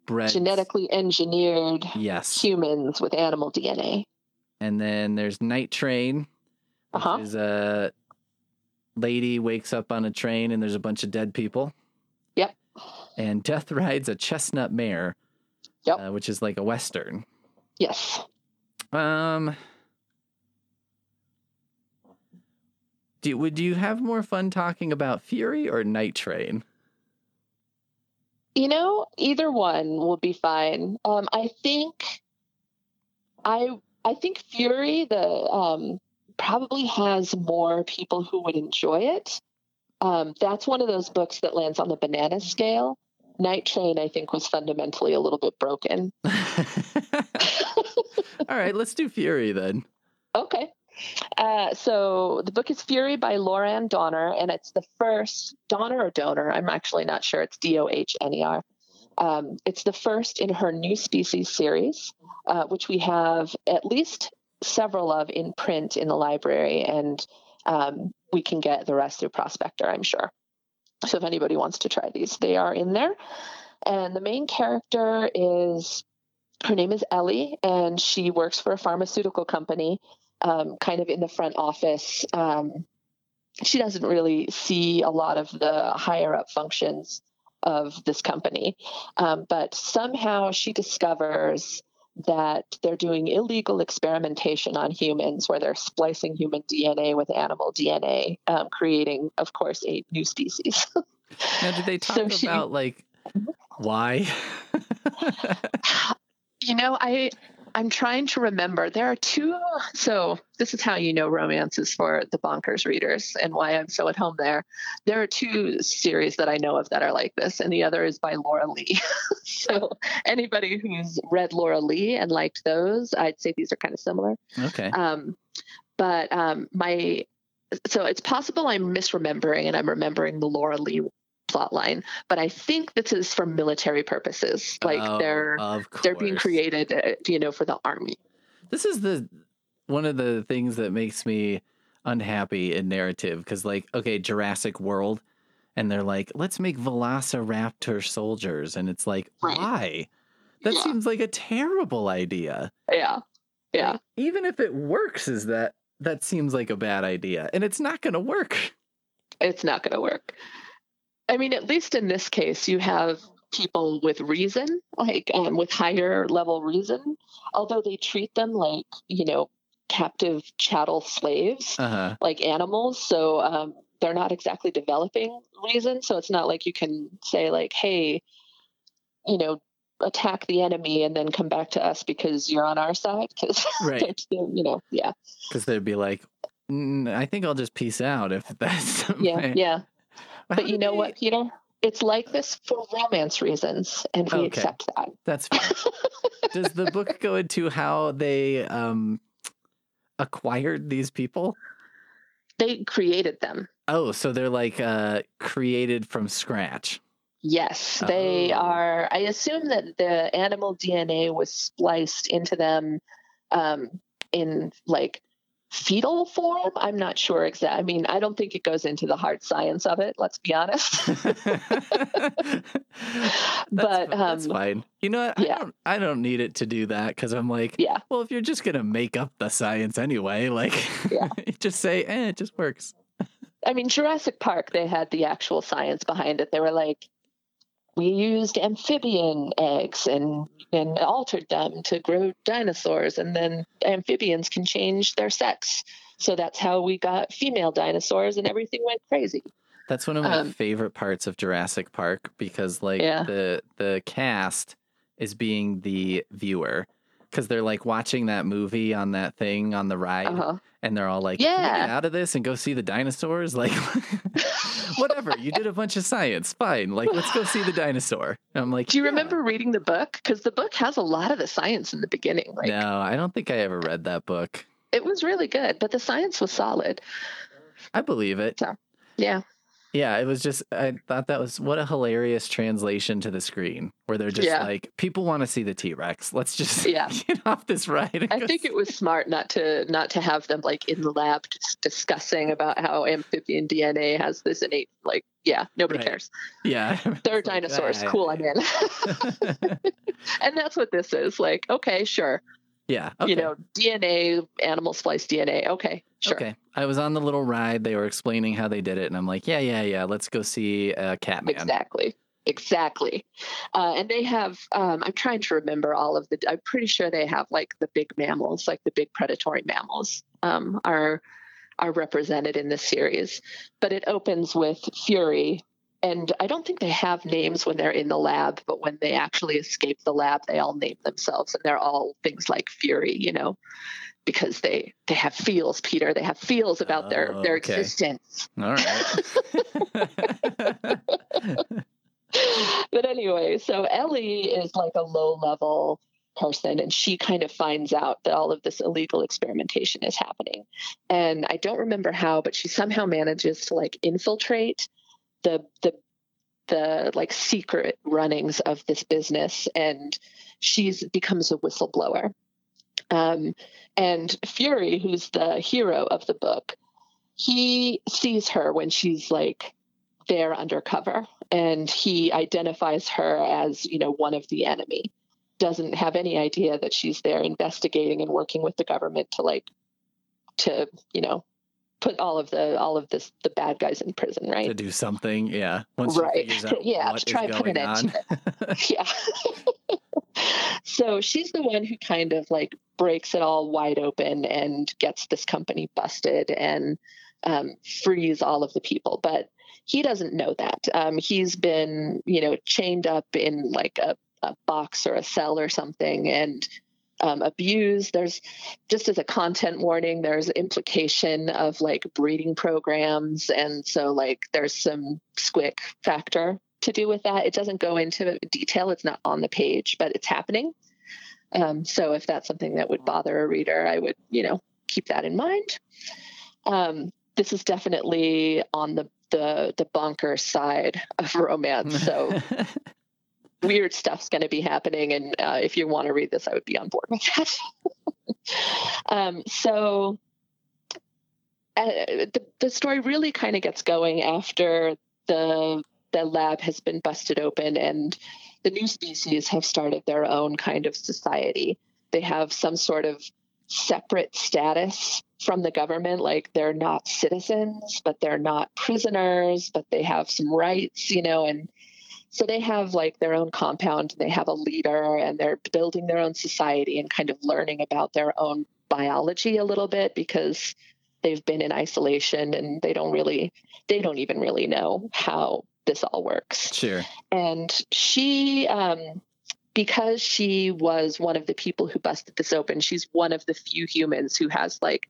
Speaker 2: crossbred
Speaker 1: Genetically engineered
Speaker 2: Yes.
Speaker 1: humans with animal DNA.
Speaker 2: And then there's Night Train,
Speaker 1: Uh-huh.
Speaker 2: is a lady wakes up on a train and there's a bunch of dead people.
Speaker 1: Yep.
Speaker 2: And Death rides a chestnut mare,
Speaker 1: Yep.
Speaker 2: uh, which is like a western.
Speaker 1: Yes.
Speaker 2: Um, do would you have more fun talking about Fury or Night Train?
Speaker 1: You know, either one will be fine. Um, I think I I think Fury the um, probably has more people who would enjoy it. Um, that's one of those books that lands on the banana scale. Night Train, I think, was fundamentally a little bit broken.
Speaker 2: All right, let's do Fury then.
Speaker 1: Okay. Uh, so the book is Fury by Laurann Dohner, and it's the first Donner or Donor. I'm actually not sure. It's D O H N E R. Um, it's the first in her new species series, uh, which we have at least several of in print in the library, and um, we can get the rest through Prospector, I'm sure. So if anybody wants to try these, they are in there. And the main character is her name is Ellie, and she works for a pharmaceutical company, um, kind of in the front office. Um, she doesn't really see a lot of the higher up functions of this company, um, but somehow she discovers that they're doing illegal experimentation on humans where they're splicing human DNA with animal DNA, um, creating, of course, a new species.
Speaker 2: Now, did they talk
Speaker 1: So she-
Speaker 2: about like why?
Speaker 1: you know, I I'm trying to remember. There are two. So this is how you know romance is for the bonkers readers, and why I'm so at home there. There are two series that I know of that are like this, and the other is by Laura Lee. so anybody who's read Laura Lee and liked those, I'd say these are kind of similar.
Speaker 2: okay.
Speaker 1: Um, but um, my so it's possible I'm misremembering and I'm remembering the Laura Lee plot line. But I think this is for military purposes. Like
Speaker 2: Oh,
Speaker 1: they're
Speaker 2: of
Speaker 1: they're being created, uh, you know, for the army.
Speaker 2: This is the one of the things that makes me unhappy in narrative because, like, okay, Jurassic World, and they're like, let's make Velociraptor soldiers, and it's like,
Speaker 1: Right.
Speaker 2: why? That
Speaker 1: Yeah.
Speaker 2: seems like a terrible idea.
Speaker 1: Yeah, yeah.
Speaker 2: Like, even if it works, is that that seems like a bad idea, and it's not going to work.
Speaker 1: it's not going to work. I mean, at least in this case, you have people with reason, like um, with higher level reason, although they treat them like, you know, captive chattel slaves,
Speaker 2: Uh huh.
Speaker 1: like animals. So um, they're not exactly developing reason. So it's not like you can say, like, hey, you know, attack the enemy and then come back to us because you're on our side. Because,
Speaker 2: Right.
Speaker 1: you know, yeah,
Speaker 2: Because they'd be like, "Mm, I think I'll just peace out if that's
Speaker 1: yeah,
Speaker 2: way."
Speaker 1: yeah. But you know
Speaker 2: they-
Speaker 1: what, Peter? It's like this for romance reasons, and we
Speaker 2: Okay.
Speaker 1: accept that.
Speaker 2: That's fine. Does the book go into how they um acquired these people?
Speaker 1: They created them.
Speaker 2: Oh, so they're like uh created from scratch.
Speaker 1: Yes, they
Speaker 2: Oh.
Speaker 1: are. I assume that the animal DNA was spliced into them um, in like fetal form. I'm not sure exactly. I mean, I don't think it goes into the hard science of it. Let's be honest. But
Speaker 2: fi- that's
Speaker 1: um,
Speaker 2: fine. You know what?
Speaker 1: yeah.
Speaker 2: I don't I don't need it to do that because I'm like,
Speaker 1: yeah,
Speaker 2: well, if you're just gonna make up the science anyway, like
Speaker 1: Yeah.
Speaker 2: just say, eh, it just works.
Speaker 1: I mean, Jurassic Park, they had the actual science behind it. They were like, we used amphibian eggs and and altered them to grow dinosaurs, and then amphibians can change their sex. So that's how we got female dinosaurs, and everything went crazy.
Speaker 2: That's one of my
Speaker 1: Um,
Speaker 2: favorite parts of Jurassic Park because like
Speaker 1: Yeah.
Speaker 2: the the cast is being the viewer because they're like watching that movie on that thing on the ride
Speaker 1: Uh-huh.
Speaker 2: and they're all like, "Can we get out of this and go see the dinosaurs?" Like, whatever. You did a bunch of science. Fine. Like, let's go see the dinosaur. And I'm like,
Speaker 1: Do you
Speaker 2: "Yeah."
Speaker 1: remember reading the book? Because the book has a lot of the science in the beginning. Like
Speaker 2: no, I don't think I ever read that book.
Speaker 1: it was really good, but the science was solid.
Speaker 2: I believe it.
Speaker 1: Yeah.
Speaker 2: Yeah, it was just I thought that was what a hilarious translation to the screen where they're just
Speaker 1: Yeah.
Speaker 2: like people want to see the T-Rex. Let's just
Speaker 1: Yeah.
Speaker 2: get off this ride.
Speaker 1: I think it was smart not to not to have them like in the lab just discussing about how amphibian DNA has this innate like yeah nobody
Speaker 2: Right.
Speaker 1: cares
Speaker 2: Yeah.
Speaker 1: they're
Speaker 2: like,
Speaker 1: dinosaurs cool I'm in and that's what this is like okay sure
Speaker 2: yeah. Okay.
Speaker 1: you know DNA animal splice DNA okay sure
Speaker 2: Okay. I was on the little ride. They were explaining how they did it, and I'm like, yeah, yeah, yeah. Let's go see uh, Catman.
Speaker 1: exactly exactly uh, and they have um, I'm trying to remember all of the I'm pretty sure they have like the big mammals like the big predatory mammals um, are are represented in this series. But it opens with Fury, and I don't think they have names when they're in the lab, but when they actually escape the lab, they all name themselves, and they're all things like Fury, you know, because they they have feels, Peter. They have feels about their
Speaker 2: Oh,
Speaker 1: their
Speaker 2: okay.
Speaker 1: existence.
Speaker 2: All right.
Speaker 1: but anyway, so Ellie is like a low level person and she kind of finds out that all of this illegal experimentation is happening. And I don't remember how, but she somehow manages to like infiltrate the the the like secret runnings of this business and she's becomes a whistleblower. Um, and Fury, who's the hero of the book, he sees her when she's like there undercover and he identifies her as you know one of the enemy. Doesn't have any idea that she's there investigating and working with the government to like to you know put all of the all of this the bad guys in prison right?
Speaker 2: to do something, yeah. Once
Speaker 1: Right.
Speaker 2: out
Speaker 1: Yeah, to try
Speaker 2: is
Speaker 1: and put an
Speaker 2: on.
Speaker 1: yeah so she's the one who kind of like breaks it all wide open and gets this company busted and um, frees all of the people but he doesn't know that um, he's been you know chained up in like a, a box or a cell or something and um, abused. There's just as a content warning there's implication of like breeding programs. And so like there's some squick factor to do with that. It doesn't go into detail. It's not on the page but it's happening. Um, so if that's something that would bother a reader i would you know keep that in mind. Um, this is definitely on the the the bonker side of romance. So weird stuff's going to be happening, and uh, if you want to read this, I would be on board with that. um, so uh, the the story really kind of gets going after the the lab has been busted open and the new species have started their own kind of society. They have some sort of separate status from the government. Like they're not citizens, but they're not prisoners, but they have some rights, you know, and so they have like their own compound, they have a leader, and they're building their own society and kind of learning about their own biology a little bit because they've been in isolation and they don't really, they don't even really know how this all works.
Speaker 2: Sure.
Speaker 1: And she, um, because she was one of the people who busted this open, she's one of the few humans who has like,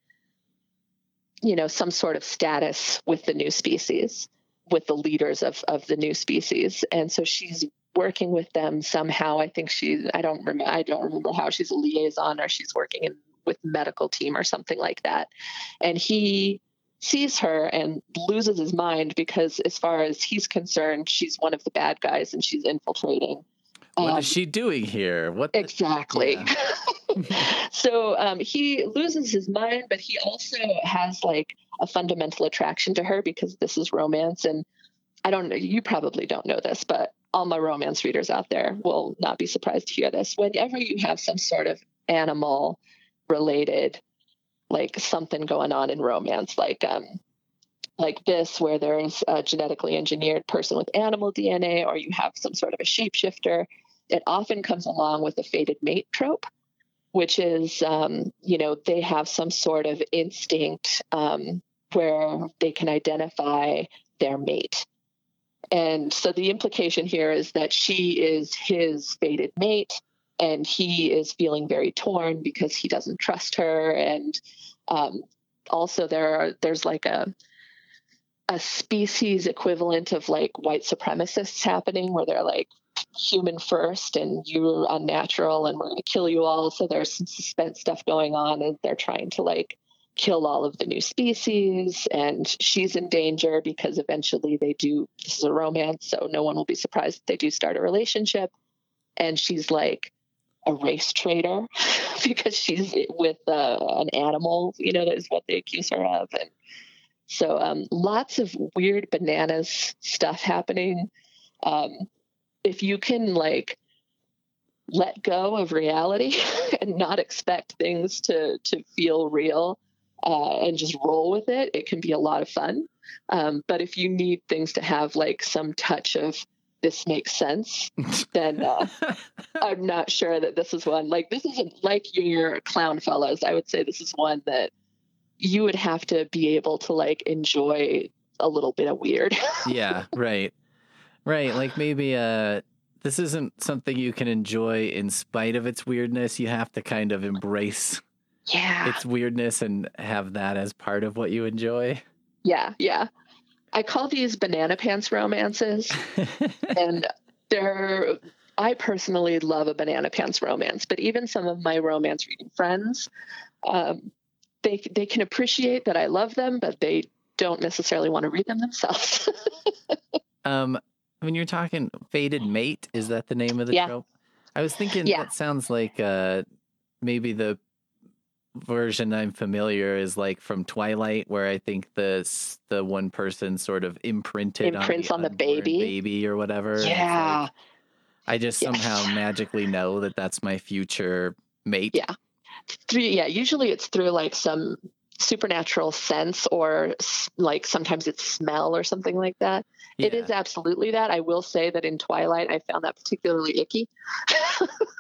Speaker 1: you know, some sort of status with the new species, with the leaders of of the new species, and so she's working with them somehow. I think she, I don't remember, I don't remember how she's a liaison or she's working in with medical team or something like that, and he sees her and loses his mind because as far as he's concerned she's one of the bad guys and she's infiltrating
Speaker 2: what um, is she doing here? What
Speaker 1: the, exactly? Yeah. so um, he loses his mind, but he also has like a fundamental attraction to her because this is romance. And I don't know, you probably don't know this, but all my romance readers out there will not be surprised to hear this. Whenever you have some sort of animal related, like something going on in romance, like um, like this, where there's a genetically engineered person with animal DNA, or you have some sort of a shapeshifter, it often comes along with a fated mate trope, which is, um, you know, they have some sort of instinct um, where they can identify their mate. And so the implication here is that she is his fated mate, and he is feeling very torn because he doesn't trust her. And um, also, there are there's like a a species equivalent of like white supremacists happening, where they're like, human first and you're unnatural and we're going to kill you all. So there's some suspense stuff going on and they're trying to like kill all of the new species and she's in danger because eventually they do this is a romance so no one will be surprised if they do start a relationship. And she's like a race traitor because she's with uh, an animal you know that is what they accuse her of. And so um, lots of weird bananas stuff happening. Um, if you can like let go of reality and not expect things to to feel real uh, and just roll with it, it can be a lot of fun. Um, but if you need things to have like some touch of this makes sense, then uh, I'm not sure that this is one. Like this isn't like your clown fellas. I would say this is one that you would have to be able to like enjoy a little bit of weird.
Speaker 2: yeah, right. Right. Like maybe uh this isn't something you can enjoy in spite of its weirdness. You have to kind of embrace
Speaker 1: yeah.
Speaker 2: its weirdness and have that as part of what you enjoy.
Speaker 1: Yeah, yeah. I call these banana pants romances. and they're I personally love a banana pants romance, but even some of my romance reading friends, um, they they can appreciate that I love them, but they don't necessarily want to read them themselves.
Speaker 2: um, when you're talking fated mate, is that the name of the
Speaker 1: yeah.
Speaker 2: trope? I was thinking
Speaker 1: yeah.
Speaker 2: that sounds like uh, maybe the version I'm familiar is like from Twilight, where I think the the one person sort of imprinted
Speaker 1: imprints
Speaker 2: on
Speaker 1: the, on the baby,
Speaker 2: baby or whatever.
Speaker 1: Yeah.
Speaker 2: Like, I just
Speaker 1: yeah.
Speaker 2: somehow magically know that that's my future mate.
Speaker 1: Yeah. Through, yeah, usually it's through like some supernatural sense or like sometimes it's smell or something like that. Yeah. It is absolutely that. I will say that in Twilight, I found that particularly icky.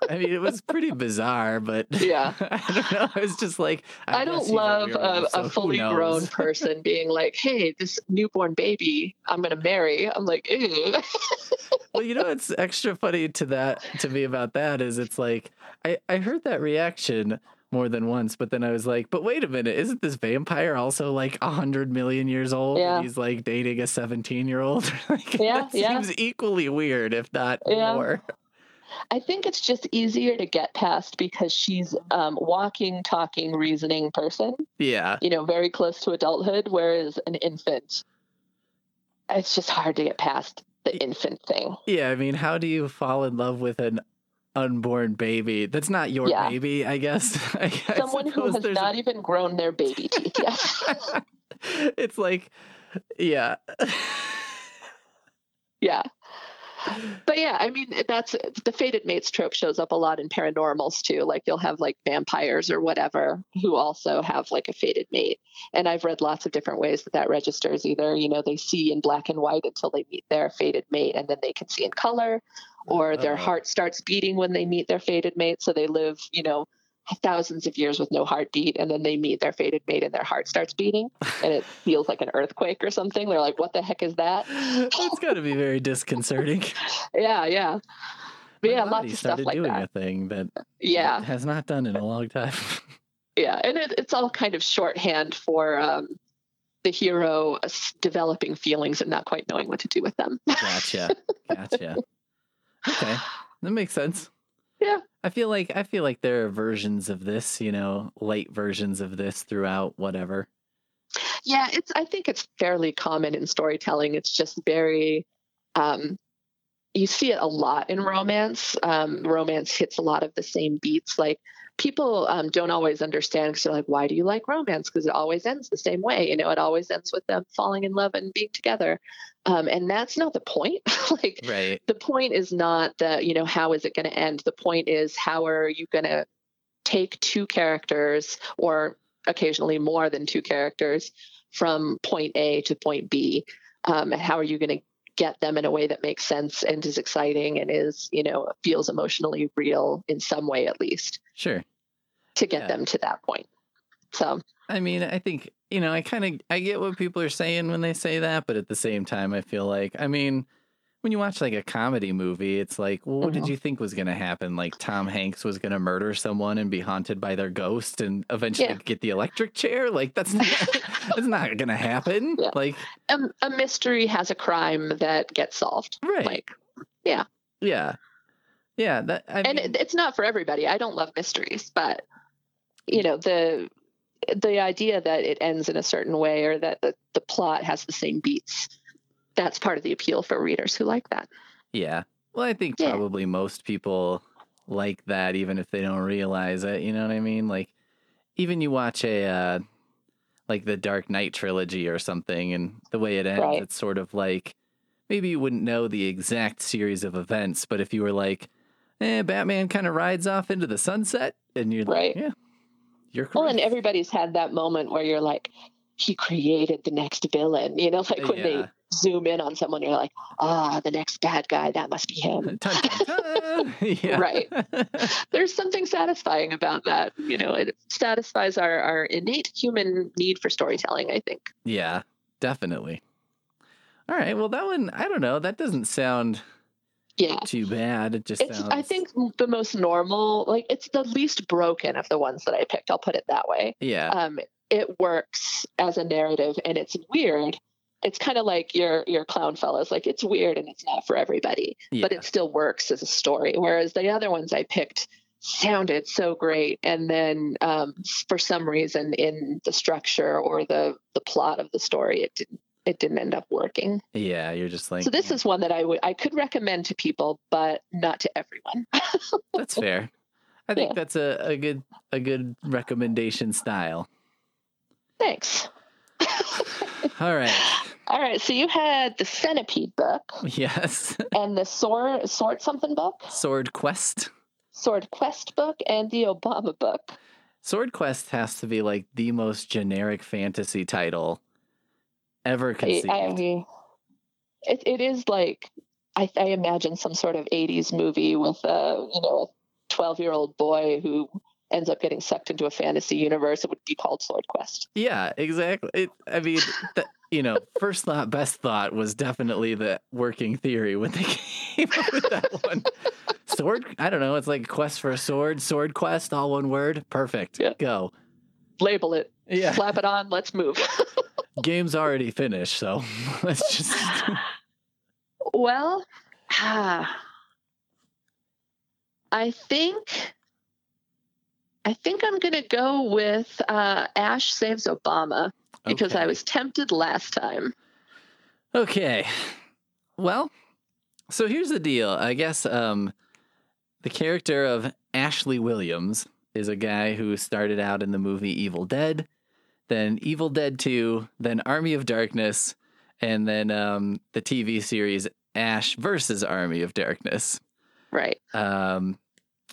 Speaker 2: I mean, it was pretty bizarre, but
Speaker 1: yeah,
Speaker 2: I don't know. I was just like,
Speaker 1: I, I don't love a, so a fully grown person being like, "Hey, this newborn baby, I'm going to marry." I'm like, ew.
Speaker 2: well, you know, what's extra funny to that to me about that is it's like I I heard that reaction more than once, but then I was like, but wait a minute, isn't this vampire also like a hundred million years old?
Speaker 1: Yeah.
Speaker 2: And he's like dating a seventeen year old. like,
Speaker 1: yeah, yeah.
Speaker 2: seems equally weird, if not
Speaker 1: yeah.
Speaker 2: more.
Speaker 1: I think it's just easier to get past because she's um, walking, talking, reasoning person.
Speaker 2: Yeah.
Speaker 1: You know, very close to adulthood, whereas an infant it's just hard to get past the infant thing.
Speaker 2: Yeah, I mean, how do you fall in love with an unborn baby? That's not your
Speaker 1: Yeah.
Speaker 2: baby, I guess. I, I
Speaker 1: Someone who has not even grown their baby teeth yet.
Speaker 2: it's like, yeah.
Speaker 1: yeah. But yeah, I mean that's the fated mates trope shows up a lot in paranormals too. Like you'll have like vampires or whatever who also have like a fated mate. And I've read lots of different ways that that registers. Either you know they see in black and white until they meet their fated mate, and then they can see in color, or their
Speaker 2: Oh.
Speaker 1: heart starts beating when they meet their fated mate. So they live you know thousands of years with no heartbeat, and then they meet their fated mate, and their heart starts beating, and it feels like an earthquake or something. They're like, "What the heck is that?"
Speaker 2: That's got to be very disconcerting.
Speaker 1: Yeah, yeah. But
Speaker 2: My
Speaker 1: yeah, lots of stuff like
Speaker 2: doing
Speaker 1: that.
Speaker 2: a thing that
Speaker 1: Yeah,
Speaker 2: has not done in a long time.
Speaker 1: yeah, and it, it's all kind of shorthand for um, the hero uh, developing feelings and not quite knowing what to do with them.
Speaker 2: Gotcha. Gotcha. Okay. That makes sense.
Speaker 1: Yeah.
Speaker 2: I feel like I feel like there are versions of this, you know, light versions of this throughout whatever.
Speaker 1: yeah, it's. I think it's fairly common in storytelling. It's just very. Um, you see it a lot in romance. Um, romance hits a lot of the same beats. Like people um, don't always understand because they're like, "Why do you like romance?" Because it always ends the same way. You know, it always ends with them falling in love and being together, um, and that's not the point. like
Speaker 2: Right.
Speaker 1: the point is not that you know how is it going to end the point is how are you going to take two characters or occasionally more than two characters from point a to point b um, and how are you going to get them in a way that makes sense and is exciting and is you know feels emotionally real in some way at least
Speaker 2: Sure.
Speaker 1: to get
Speaker 2: Yeah.
Speaker 1: them to that point so
Speaker 2: I mean, I think, you know, I kind of I get what people are saying when they say that, but at the same time I feel like I mean, when you watch like a comedy movie, it's like, well, what did
Speaker 1: Mhm.
Speaker 2: you think was going to happen? Like Tom Hanks was going to murder someone and be haunted by their ghost and eventually
Speaker 1: Yeah.
Speaker 2: get the electric chair? Like that's not, that's not going to happen.
Speaker 1: Yeah.
Speaker 2: Like
Speaker 1: a, a mystery has a crime that gets solved
Speaker 2: right.
Speaker 1: like
Speaker 2: yeah. Yeah, Yeah. that I
Speaker 1: and
Speaker 2: mean,
Speaker 1: it's not for everybody. I don't love mysteries, but you know the the idea that it ends in a certain way or that the, the plot has the same beats. That's part of the appeal for readers who like that.
Speaker 2: Yeah. Well, I think
Speaker 1: Yeah.
Speaker 2: probably most people like that, even if they don't realize it. You know what I mean? Like, even you watch a, uh, like the Dark Knight trilogy or something, and the way it ends,
Speaker 1: Right.
Speaker 2: it's sort of like maybe you wouldn't know the exact series of events, but if you were like, eh, Batman kind of rides off into the sunset, and you're
Speaker 1: Right.
Speaker 2: like, yeah, you're correct.
Speaker 1: Well, and everybody's had that moment where you're like, he created the next villain. You know, like when
Speaker 2: Yeah.
Speaker 1: they zoom in on someone, you're like, ah, the next bad guy, that must be him.
Speaker 2: Dun, dun, dun.
Speaker 1: Right. There's something satisfying about that. You know, it satisfies our, our innate human need for storytelling, I think.
Speaker 2: Yeah, definitely. All right. Well, that one, I don't know. That doesn't sound
Speaker 1: Yeah.
Speaker 2: too bad. It just
Speaker 1: It's
Speaker 2: sounds.
Speaker 1: I think the most normal, like it's the least broken of the ones that I picked. I'll put it that way.
Speaker 2: Yeah.
Speaker 1: Um, it works as a narrative, and it's weird. It's kind of like your your clown fellas. Like it's weird and it's not for everybody,
Speaker 2: yeah.
Speaker 1: but it still works as a story. Whereas the other ones I picked sounded so great, and then um, for some reason in the structure or the the plot of the story, it didn't it didn't end up working.
Speaker 2: yeah. You're just like.
Speaker 1: so this is one that I would I could recommend to people, but not to everyone.
Speaker 2: That's fair. I think
Speaker 1: Yeah.
Speaker 2: that's a, a good a good recommendation style.
Speaker 1: Thanks.
Speaker 2: All right.
Speaker 1: All right, so you had the Centipede book
Speaker 2: Yes.
Speaker 1: and the Sword Sword something book,
Speaker 2: Sword Quest.
Speaker 1: Sword Quest book, and the Obama book.
Speaker 2: Sword Quest has to be like the most generic fantasy title ever
Speaker 1: I,
Speaker 2: conceived.
Speaker 1: I- it, it is like I, I imagine some sort of '80s movie with a you know a 12 year old boy who ends up getting sucked into a fantasy universe. It would be called Sword Quest.
Speaker 2: Yeah, exactly. It, I mean, you know, first thought, best thought was definitely the working theory when they came up with that one. Sword, I don't know. It's like quest for a sword, sword quest, all one word. Perfect.
Speaker 1: Yeah.
Speaker 2: Go.
Speaker 1: Label it,
Speaker 2: Yeah.
Speaker 1: slap it on, let's move.
Speaker 2: Game's already finished, so let's just.
Speaker 1: Well, ah, I think I think I'm gonna go with uh, Ash saves Obama because I was tempted last time.
Speaker 2: Okay. Well, so here's the deal. I guess um, the character of Ashley Williams is a guy who started out in the movie Evil Dead, then Evil Dead 2, then Army of Darkness, and then um, the TV series Ash versus Army of Darkness.
Speaker 1: Right.
Speaker 2: Um,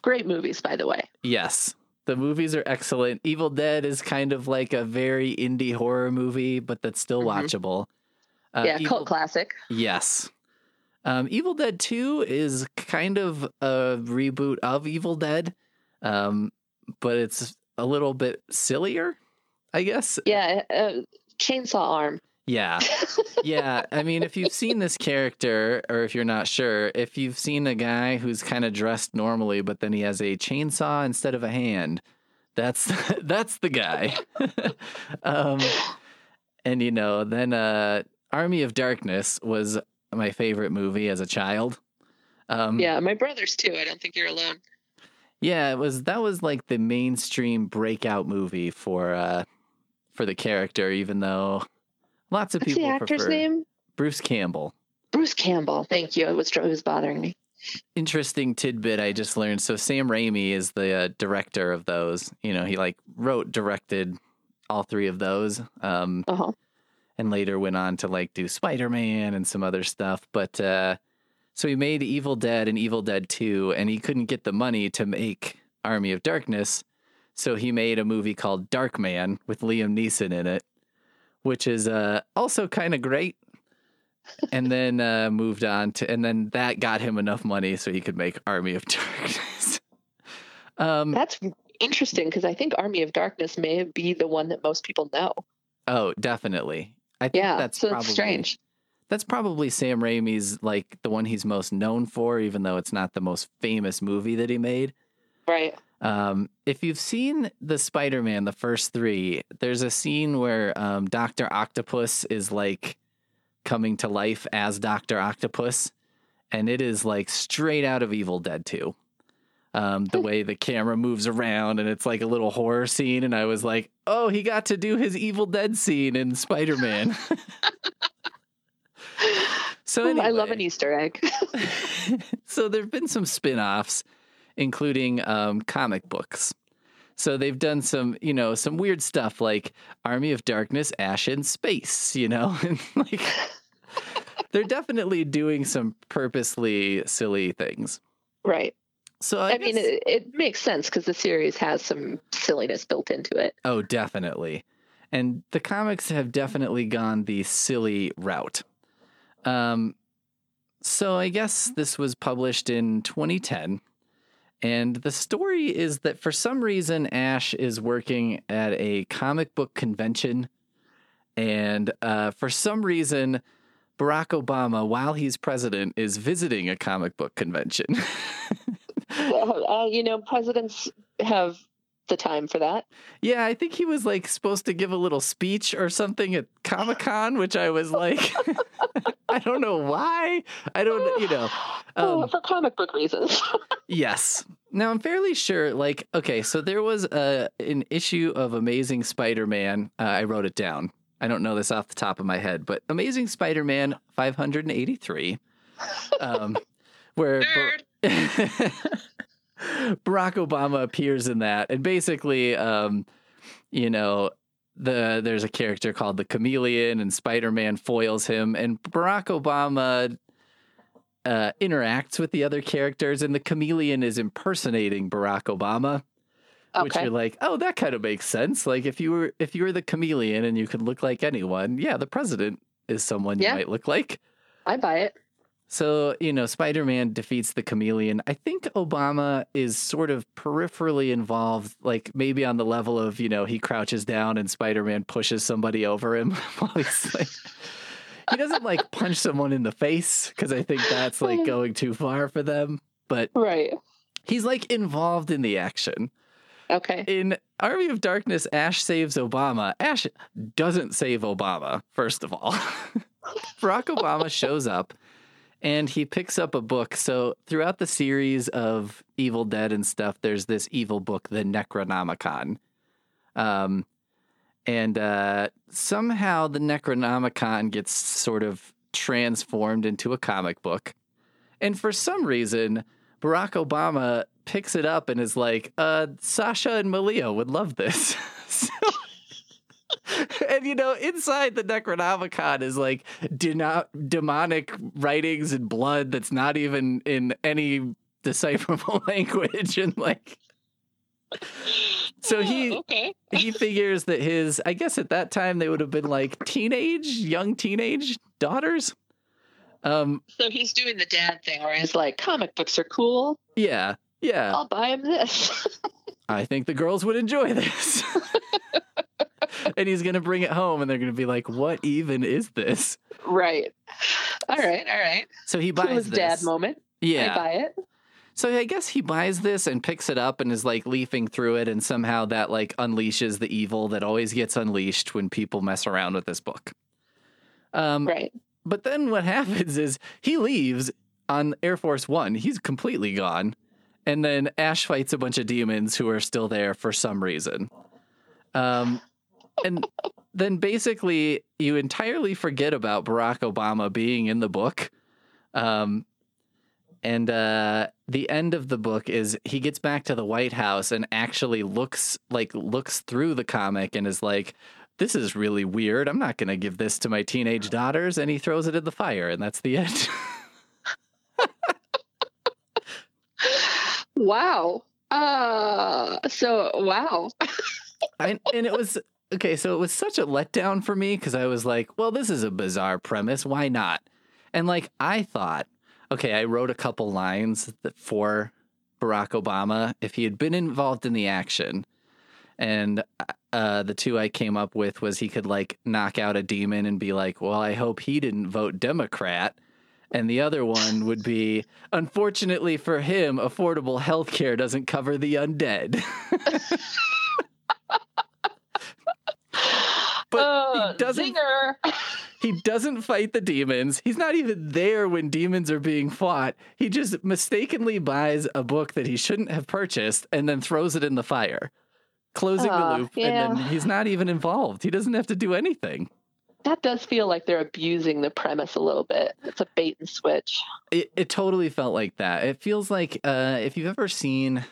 Speaker 1: Great movies, by the way.
Speaker 2: yes, the movies are excellent. Evil Dead is kind of like a very indie horror movie, but that's still
Speaker 1: Mhm.
Speaker 2: watchable. Uh,
Speaker 1: yeah,
Speaker 2: Evil-
Speaker 1: cult classic.
Speaker 2: Yes. Um, Evil Dead 2 is kind of a reboot of Evil Dead, um, but it's a little bit sillier, I guess.
Speaker 1: Yeah, uh, chainsaw arm.
Speaker 2: Yeah. Yeah. I mean, if you've seen this character, or if you're not sure, if you've seen a guy who's kind of dressed normally, but then he has a chainsaw instead of a hand, that's that's the guy. um, and you know, then uh, Army of Darkness was my favorite movie as a child. Um,
Speaker 1: Yeah, my brothers too. I don't think you're alone.
Speaker 2: yeah, it was that was like the mainstream breakout movie for uh, for the character, even though lots of
Speaker 1: What's
Speaker 2: people
Speaker 1: the actor's
Speaker 2: prefer
Speaker 1: name?
Speaker 2: Bruce Campbell.
Speaker 1: Bruce Campbell. Thank you. It was it was bothering me.
Speaker 2: interesting tidbit I just learned. So Sam Raimi is the uh, director of those. You know, he like wrote, directed all three of those, um,
Speaker 1: Uh huh.
Speaker 2: and later went on to like do Spider Man and some other stuff. But uh, so he made Evil Dead and Evil Dead Two, and he couldn't get the money to make Army of Darkness, so he made a movie called Darkman with Liam Neeson in it, which is uh, also kind of great. and then uh, moved on to, and then that got him enough money so he could make Army of Darkness. um,
Speaker 1: That's interesting because I think Army of Darkness may be the one that most people know.
Speaker 2: oh, definitely. I think
Speaker 1: Yeah,
Speaker 2: that's
Speaker 1: so
Speaker 2: probably
Speaker 1: it's strange.
Speaker 2: That's probably Sam Raimi's like the one he's most known for, even though it's not the most famous movie that he made.
Speaker 1: Right.
Speaker 2: Um, if you've seen the Spider-Man, the first three, there's a scene where um, Doctor Octopus is like coming to life as Doctor Octopus, and it is like straight out of Evil Dead 2. Um, the way the camera moves around, and it's like a little horror scene, and I was like, "Oh, he got to do his Evil Dead scene in Spider-Man." so
Speaker 1: Ooh, I love an. Easter egg.
Speaker 2: so there have been some spin-offs including um, comic books. So they've done some you know some weird stuff like army of darkness ash in space you know? And like they're definitely doing some purposely silly things.
Speaker 1: Right.
Speaker 2: so i,
Speaker 1: I, mean, it, it makes sense because the series has some silliness built into it.
Speaker 2: oh definitely. And the comics have definitely gone the silly route. Um so i guess this was published in 2010 And the story is that for some reason, Ash is working at a comic book convention. And uh, for some reason, Barack Obama, while he's president, is visiting a comic book convention.
Speaker 1: uh, you know, presidents have the time for that.
Speaker 2: yeah, I think he was like supposed to give a little speech or something at Comic Con, which I was like, I don't know why. I don't, you know.
Speaker 1: Oh,
Speaker 2: Um,
Speaker 1: for comic book reasons.
Speaker 2: Yes. Now I'm fairly sure. Like, okay, so there was a an issue of Amazing Spider-Man. Uh, I wrote it down. I don't know this off the top of my head, but Amazing Spider-Man 583, um, where Bar- Barack Obama appears in that, and basically, um, you know, the there's a character called the Chameleon, and Spider-Man foils him, and Barack Obama uh, interacts with the other characters, and the chameleon is impersonating Barack Obama, which you're like, oh, that kind of makes sense. Like if you were if you were the chameleon and you could look like anyone, yeah, the president is someone you
Speaker 1: Yeah.
Speaker 2: might look like.
Speaker 1: I buy it.
Speaker 2: So you know, Spider-Man defeats the chameleon. I think Obama is sort of peripherally involved, like maybe on the level of you know he crouches down and Spider-Man pushes somebody over him while he's like. He doesn't like punch someone in the face because I think that's like going too far for them. But
Speaker 1: Right.
Speaker 2: he's like involved in the action.
Speaker 1: Okay.
Speaker 2: In Army of Darkness, Ash saves Obama. Ash doesn't save Obama, first of all. Barack Obama shows up and he picks up a book. So, throughout the series of Evil Dead and stuff, there's this evil book, the Necronomicon. Um, and uh, somehow the Necronomicon gets sort of transformed into a comic book. And for some reason, Barack Obama picks it up and is like, uh, Sasha and Malia would love this. so, and you know, inside the Necronomicon is like demonic writings and blood that's not even in any decipherable language. And like, so he
Speaker 1: Oh, okay.
Speaker 2: he figures that his I guess at that time they would have been like teenage, young teenage daughters. Um
Speaker 1: So he's doing the dad thing where he's like, comic books are cool.
Speaker 2: yeah. Yeah.
Speaker 1: I'll buy him this.
Speaker 2: I think the girls would enjoy this. and he's going to bring it home and they're going to be like, "What even is this?"
Speaker 1: right. All right. All right.
Speaker 2: So he buys
Speaker 1: his
Speaker 2: this.
Speaker 1: dad moment. I
Speaker 2: yeah.
Speaker 1: buy it.
Speaker 2: So I guess he buys this and picks it up and is like leafing through it and somehow that like unleashes the evil that always gets unleashed when people mess around with this book. Um
Speaker 1: Right.
Speaker 2: But then what happens is he leaves on Air Force One. He's completely gone. And then Ash fights a bunch of demons who are still there for some reason. Um, and then basically you entirely forget about Barack Obama being in the book. Um, and uh, the end of the book is he gets back to the White House and actually looks like looks through the comic and is like, this is really weird. I'm not going to give this to my teenage daughters. And he throws it in the fire, and that's the end.
Speaker 1: Wow. Uh so wow.
Speaker 2: I, and it was okay. So it was such a letdown for me because I was like, well, this is a bizarre premise. Why not? And like, I thought, okay, I wrote a couple lines for Barack Obama if he had been involved in the action. And uh, the two I came up with was he could like knock out a demon and be like, well, I hope he didn't vote Democrat. And the other one would be, unfortunately for him, affordable health care doesn't cover the undead. But
Speaker 1: uh,
Speaker 2: he doesn't he doesn't fight the demons. He's not even there when demons are being fought. He just mistakenly buys a book that he shouldn't have purchased and then throws it in the fire, closing
Speaker 1: Ah,
Speaker 2: the loop. And then he's not even involved. He doesn't have to do anything.
Speaker 1: That does feel like they're abusing the premise a little bit. It's a bait and switch.
Speaker 2: It, it totally felt like that. It feels like uh, if you've ever seen.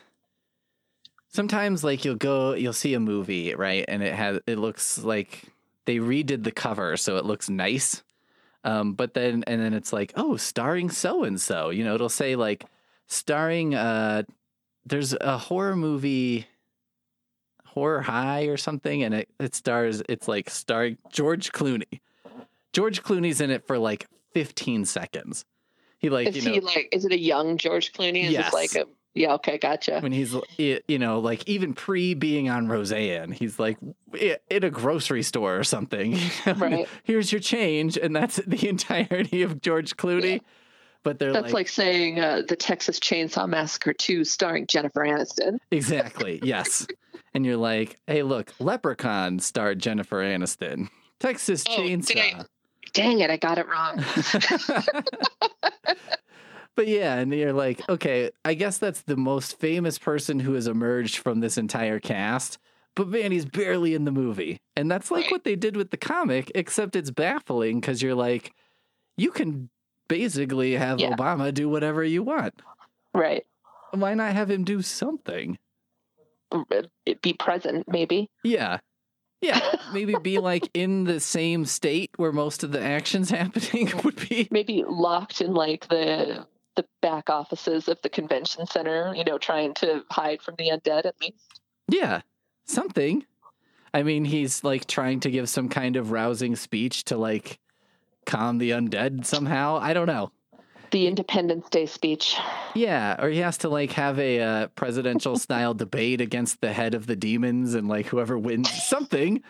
Speaker 2: Sometimes, like you'll go, you'll see a movie, right, and it has, it looks like they redid the cover, so it looks nice. Um, but then, and then it's like, oh, starring so and so. You know, it'll say like starring. Uh, there's a horror movie, Horror High or something, and it it stars. It's like starring George Clooney. George Clooney's in it for like 15 seconds. He like
Speaker 1: Is
Speaker 2: you know
Speaker 1: he like? Is it a young George Clooney? Is
Speaker 2: Yes.
Speaker 1: it like a? Yeah. Okay. Gotcha.
Speaker 2: when he's you know like even pre being on Roseanne, he's like in a grocery store or something.
Speaker 1: Right.
Speaker 2: Here's your change, and that's the entirety of George Clooney.
Speaker 1: Yeah.
Speaker 2: But they're
Speaker 1: That's
Speaker 2: like,
Speaker 1: like, saying uh, the Texas Chainsaw Massacre 2 starring Jennifer Aniston.
Speaker 2: exactly yes, and you're like, hey, look, Leprechaun starred Jennifer Aniston. Texas
Speaker 1: Oh,
Speaker 2: Chainsaw.
Speaker 1: Dang it, I got it wrong.
Speaker 2: But yeah, and you're like, okay, I guess that's the most famous person who has emerged from this entire cast. But man, he's barely in the movie. And that's like what they did with the comic, except it's baffling because you're like, you can basically have
Speaker 1: Yeah.
Speaker 2: Obama do whatever you want.
Speaker 1: right.
Speaker 2: Why not have him do something?
Speaker 1: Mm, uh, be present, maybe.
Speaker 2: Yeah. Yeah. Maybe be like in the same state where most of the action's happening would be.
Speaker 1: Maybe locked in like the the back offices of the convention center, you know, trying to hide from the undead at least.
Speaker 2: Yeah, something. I mean, he's like trying to give some kind of rousing speech to like calm the undead somehow. I don't know.
Speaker 1: The Independence Day speech.
Speaker 2: Yeah, or he has to like have a uh, presidential style debate against the head of the demons and like whoever wins something.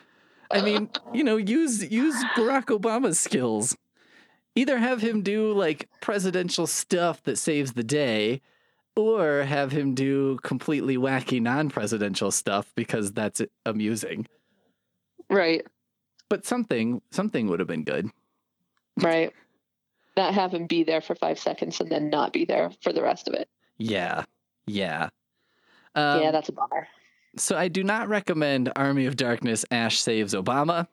Speaker 2: I mean, you know, use use Barack Obama's skills. Either have him do like presidential stuff that saves the day or have him do completely wacky non-presidential stuff because that's amusing.
Speaker 1: Right.
Speaker 2: But something something would have been good.
Speaker 1: Right. Not have him be there for five seconds and then not be there for the rest of it.
Speaker 2: Yeah. Yeah. Um,
Speaker 1: yeah, that's a bummer.
Speaker 2: so I do not recommend Army of Darkness Ash Saves Obama.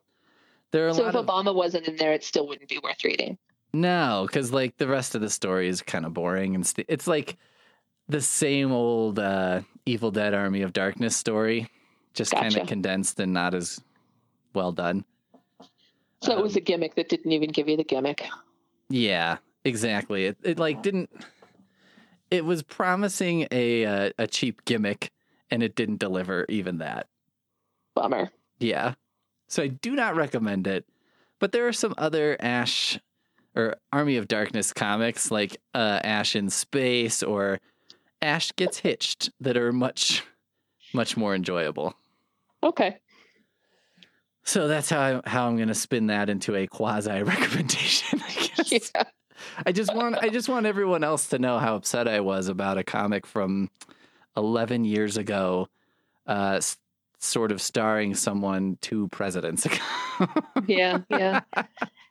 Speaker 2: There are
Speaker 1: So if
Speaker 2: of
Speaker 1: Obama wasn't in there, it still wouldn't be worth reading.
Speaker 2: No, because like the rest of the story is kind of boring and st- it's like the same old uh, Evil Dead Army of Darkness story, just kind of condensed and not as well done.
Speaker 1: So it was
Speaker 2: Um,
Speaker 1: a gimmick that didn't even give you the gimmick.
Speaker 2: Yeah, exactly. It it like didn't. It was promising a uh, a cheap gimmick, and it didn't deliver even that.
Speaker 1: Bummer.
Speaker 2: Yeah, so I do not recommend it. But there are some other Ash or Army of Darkness comics like uh, Ash in Space or Ash Gets Hitched that are much much more enjoyable.
Speaker 1: Okay.
Speaker 2: So that's how I, how I'm going to spin that into a quasi recommendation. I guess.
Speaker 1: Yeah.
Speaker 2: I just want I just want everyone else to know how upset I was about a comic from 11 years ago, uh, s- sort of starring someone two presidents ago.
Speaker 1: Yeah. Yeah.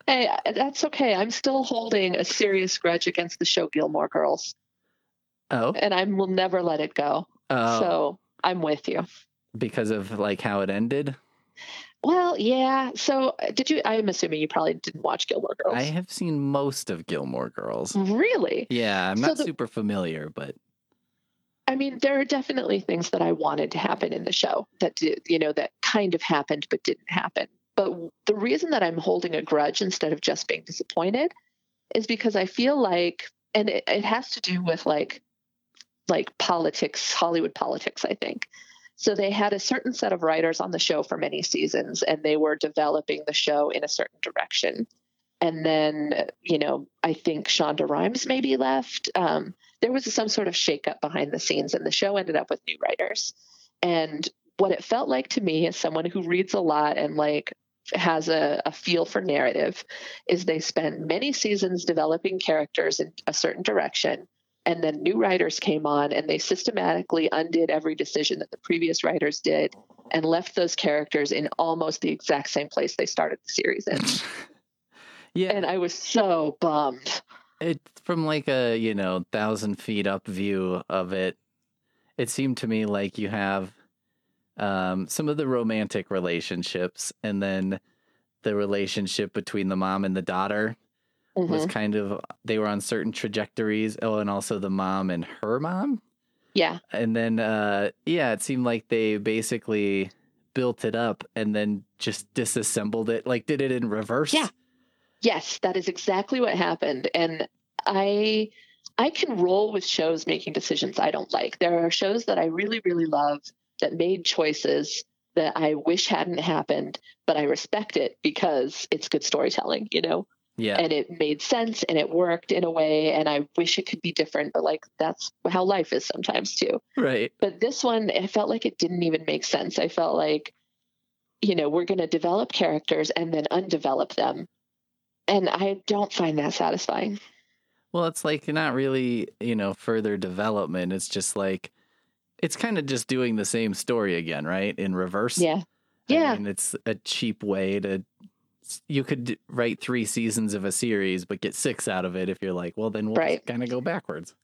Speaker 1: hey, that's okay. I'm still holding a serious grudge against the show Gilmore Girls,
Speaker 2: oh,
Speaker 1: and I will never let it go.
Speaker 2: oh,
Speaker 1: So I'm with you.
Speaker 2: because of like how it ended.
Speaker 1: Well, yeah. So uh, did you? I'm assuming you probably didn't watch Gilmore Girls.
Speaker 2: I have seen most of Gilmore Girls.
Speaker 1: Really?
Speaker 2: Yeah, I'm
Speaker 1: So
Speaker 2: not
Speaker 1: the-
Speaker 2: super familiar, but
Speaker 1: I mean, there are definitely things that I wanted to happen in the show that did, you know, that kind of happened but didn't happen. But the reason that I'm holding a grudge instead of just being disappointed is because I feel like, and it, it has to do with like, like politics, Hollywood politics, I think. So they had a certain set of writers on the show for many seasons, and they were developing the show in a certain direction. And then, you know, I think Shonda Rhimes maybe left. Um, there was some sort of shakeup behind the scenes, and the show ended up with new writers. And what it felt like to me, as someone who reads a lot and like has a, a feel for narrative, is they spent many seasons developing characters in a certain direction. And then new writers came on and they systematically undid every decision that the previous writers did and left those characters in almost the exact same place they started the series in.
Speaker 2: yeah,
Speaker 1: And I was so bummed.
Speaker 2: it from like a you know thousand feet up view of it it seemed to me like you have um, some of the romantic relationships and then the relationship between the mom and the daughter was
Speaker 1: Mhm.
Speaker 2: kind of they were on certain trajectories oh and also the mom and her mom
Speaker 1: Yeah.
Speaker 2: and then uh yeah it seemed like they basically built it up and then just disassembled it like did it in reverse
Speaker 1: Yeah. Yes, that is exactly what happened. And I I can roll with shows making decisions I don't like. There are shows that I really, really love that made choices that I wish hadn't happened, but I respect it because it's good storytelling, you know?
Speaker 2: yeah
Speaker 1: And it made sense and it worked in a way. And I wish it could be different, but like that's how life is sometimes too.
Speaker 2: right
Speaker 1: But this one, it felt like it didn't even make sense. I felt like, you know, we're going to develop characters and then undevelop them. And I don't find that satisfying.
Speaker 2: Well, it's like not really, you know, further development. It's just like it's kind of just doing the same story again, right? In reverse.
Speaker 1: Yeah.
Speaker 2: I
Speaker 1: Yeah.
Speaker 2: mean, it's a cheap way to. You could write three seasons of a series, but get six out of it if you're like, well, then we'll
Speaker 1: Right.
Speaker 2: kind of go backwards.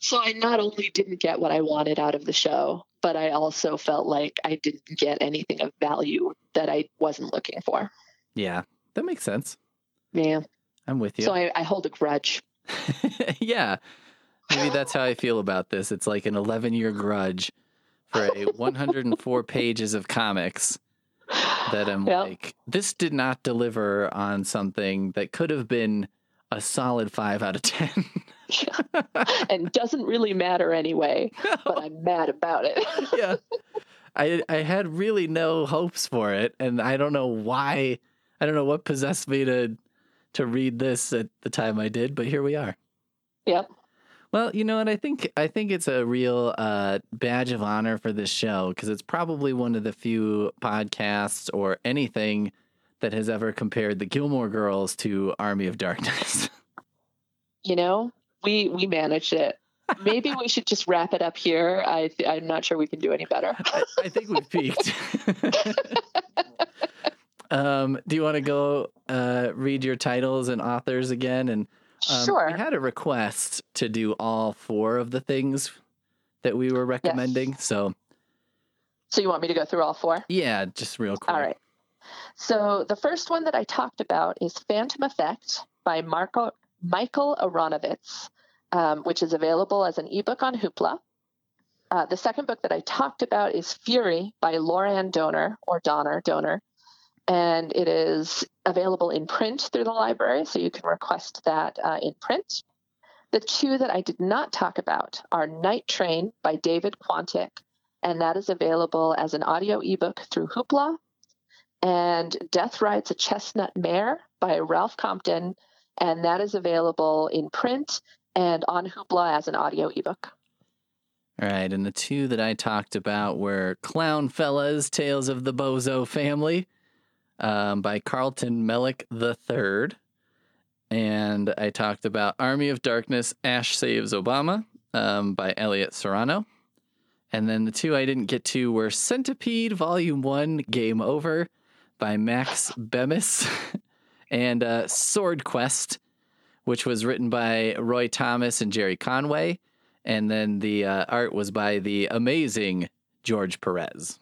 Speaker 1: So I not only didn't get what I wanted out of the show, but I also felt like I didn't get anything of value that I wasn't looking for.
Speaker 2: Yeah, that makes sense.
Speaker 1: Yeah.
Speaker 2: I'm with you.
Speaker 1: So I, I hold a grudge.
Speaker 2: yeah, maybe that's how I feel about this. It's like an 11 year grudge for a 104 pages of comics that I'm
Speaker 1: Yep.
Speaker 2: like, this did not deliver on something that could have been a solid five out of 10.
Speaker 1: and doesn't really matter anyway, but I'm mad about it.
Speaker 2: yeah. I I had really no hopes for it and I don't know why I don't know what possessed me to to read this at the time I did, but here we are.
Speaker 1: yep.
Speaker 2: Well, you know what? I think I think it's a real uh, badge of honor for this show because it's probably one of the few podcasts or anything that has ever compared the Gilmore Girls to Army of Darkness.
Speaker 1: You know, we we managed it. Maybe we should just wrap it up here. I th- I'm not sure we can do any better.
Speaker 2: I, I think we've peaked. um, do you want to go uh, read your titles and authors again? And um,
Speaker 1: sure.
Speaker 2: we had a request to do all four of the things that we were recommending. So
Speaker 1: So you want me to go through all four?
Speaker 2: yeah, just real quick.
Speaker 1: All right. So the first one that I talked about is Phantom Effect by Marco, Michael Aronovitz, um, which is available as an ebook on Hoopla. Uh, the second book that I talked about is Fury by Laurann Dohner or Donner Donor, and it is available in print through the library, so you can request that uh, in print. The two that I did not talk about are Night Train by David Quantick, and that is available as an audio ebook through Hoopla. And Death Rides a Chestnut Mare by Ralph Compton, and that is available in print and on Hoopla as an audio ebook.
Speaker 2: All right, and the two that I talked about were Clown Fellas, Tales of the Bozo Family um, by Carlton Mellick III. And I talked about Army of Darkness, Ash Saves Obama um, by Elliott Serrano. And then the two I didn't get to were Centipede Volume 1, Game Over by Max Bemis, and uh, Sword Quest, which was written by Roy Thomas and Gerry Conway. And then the uh, art was by the amazing George Perez.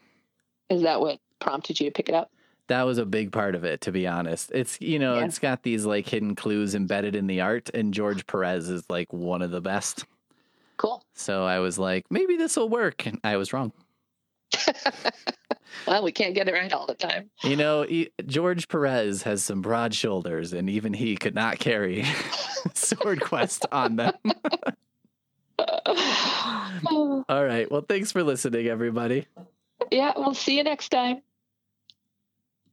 Speaker 1: Is that what prompted you to pick it up?
Speaker 2: That was a big part of it, to be honest. It's you know, yeah. it's got these like hidden clues embedded in the art, and George Perez is like one of the best.
Speaker 1: Cool.
Speaker 2: So I was like, maybe this will work, and I was wrong.
Speaker 1: well, we can't get it right all the time.
Speaker 2: You know, he, George Perez has some broad shoulders, and even he could not carry Sword Quest on them. all right. Well, thanks for listening, everybody.
Speaker 1: Yeah, we'll see you next time.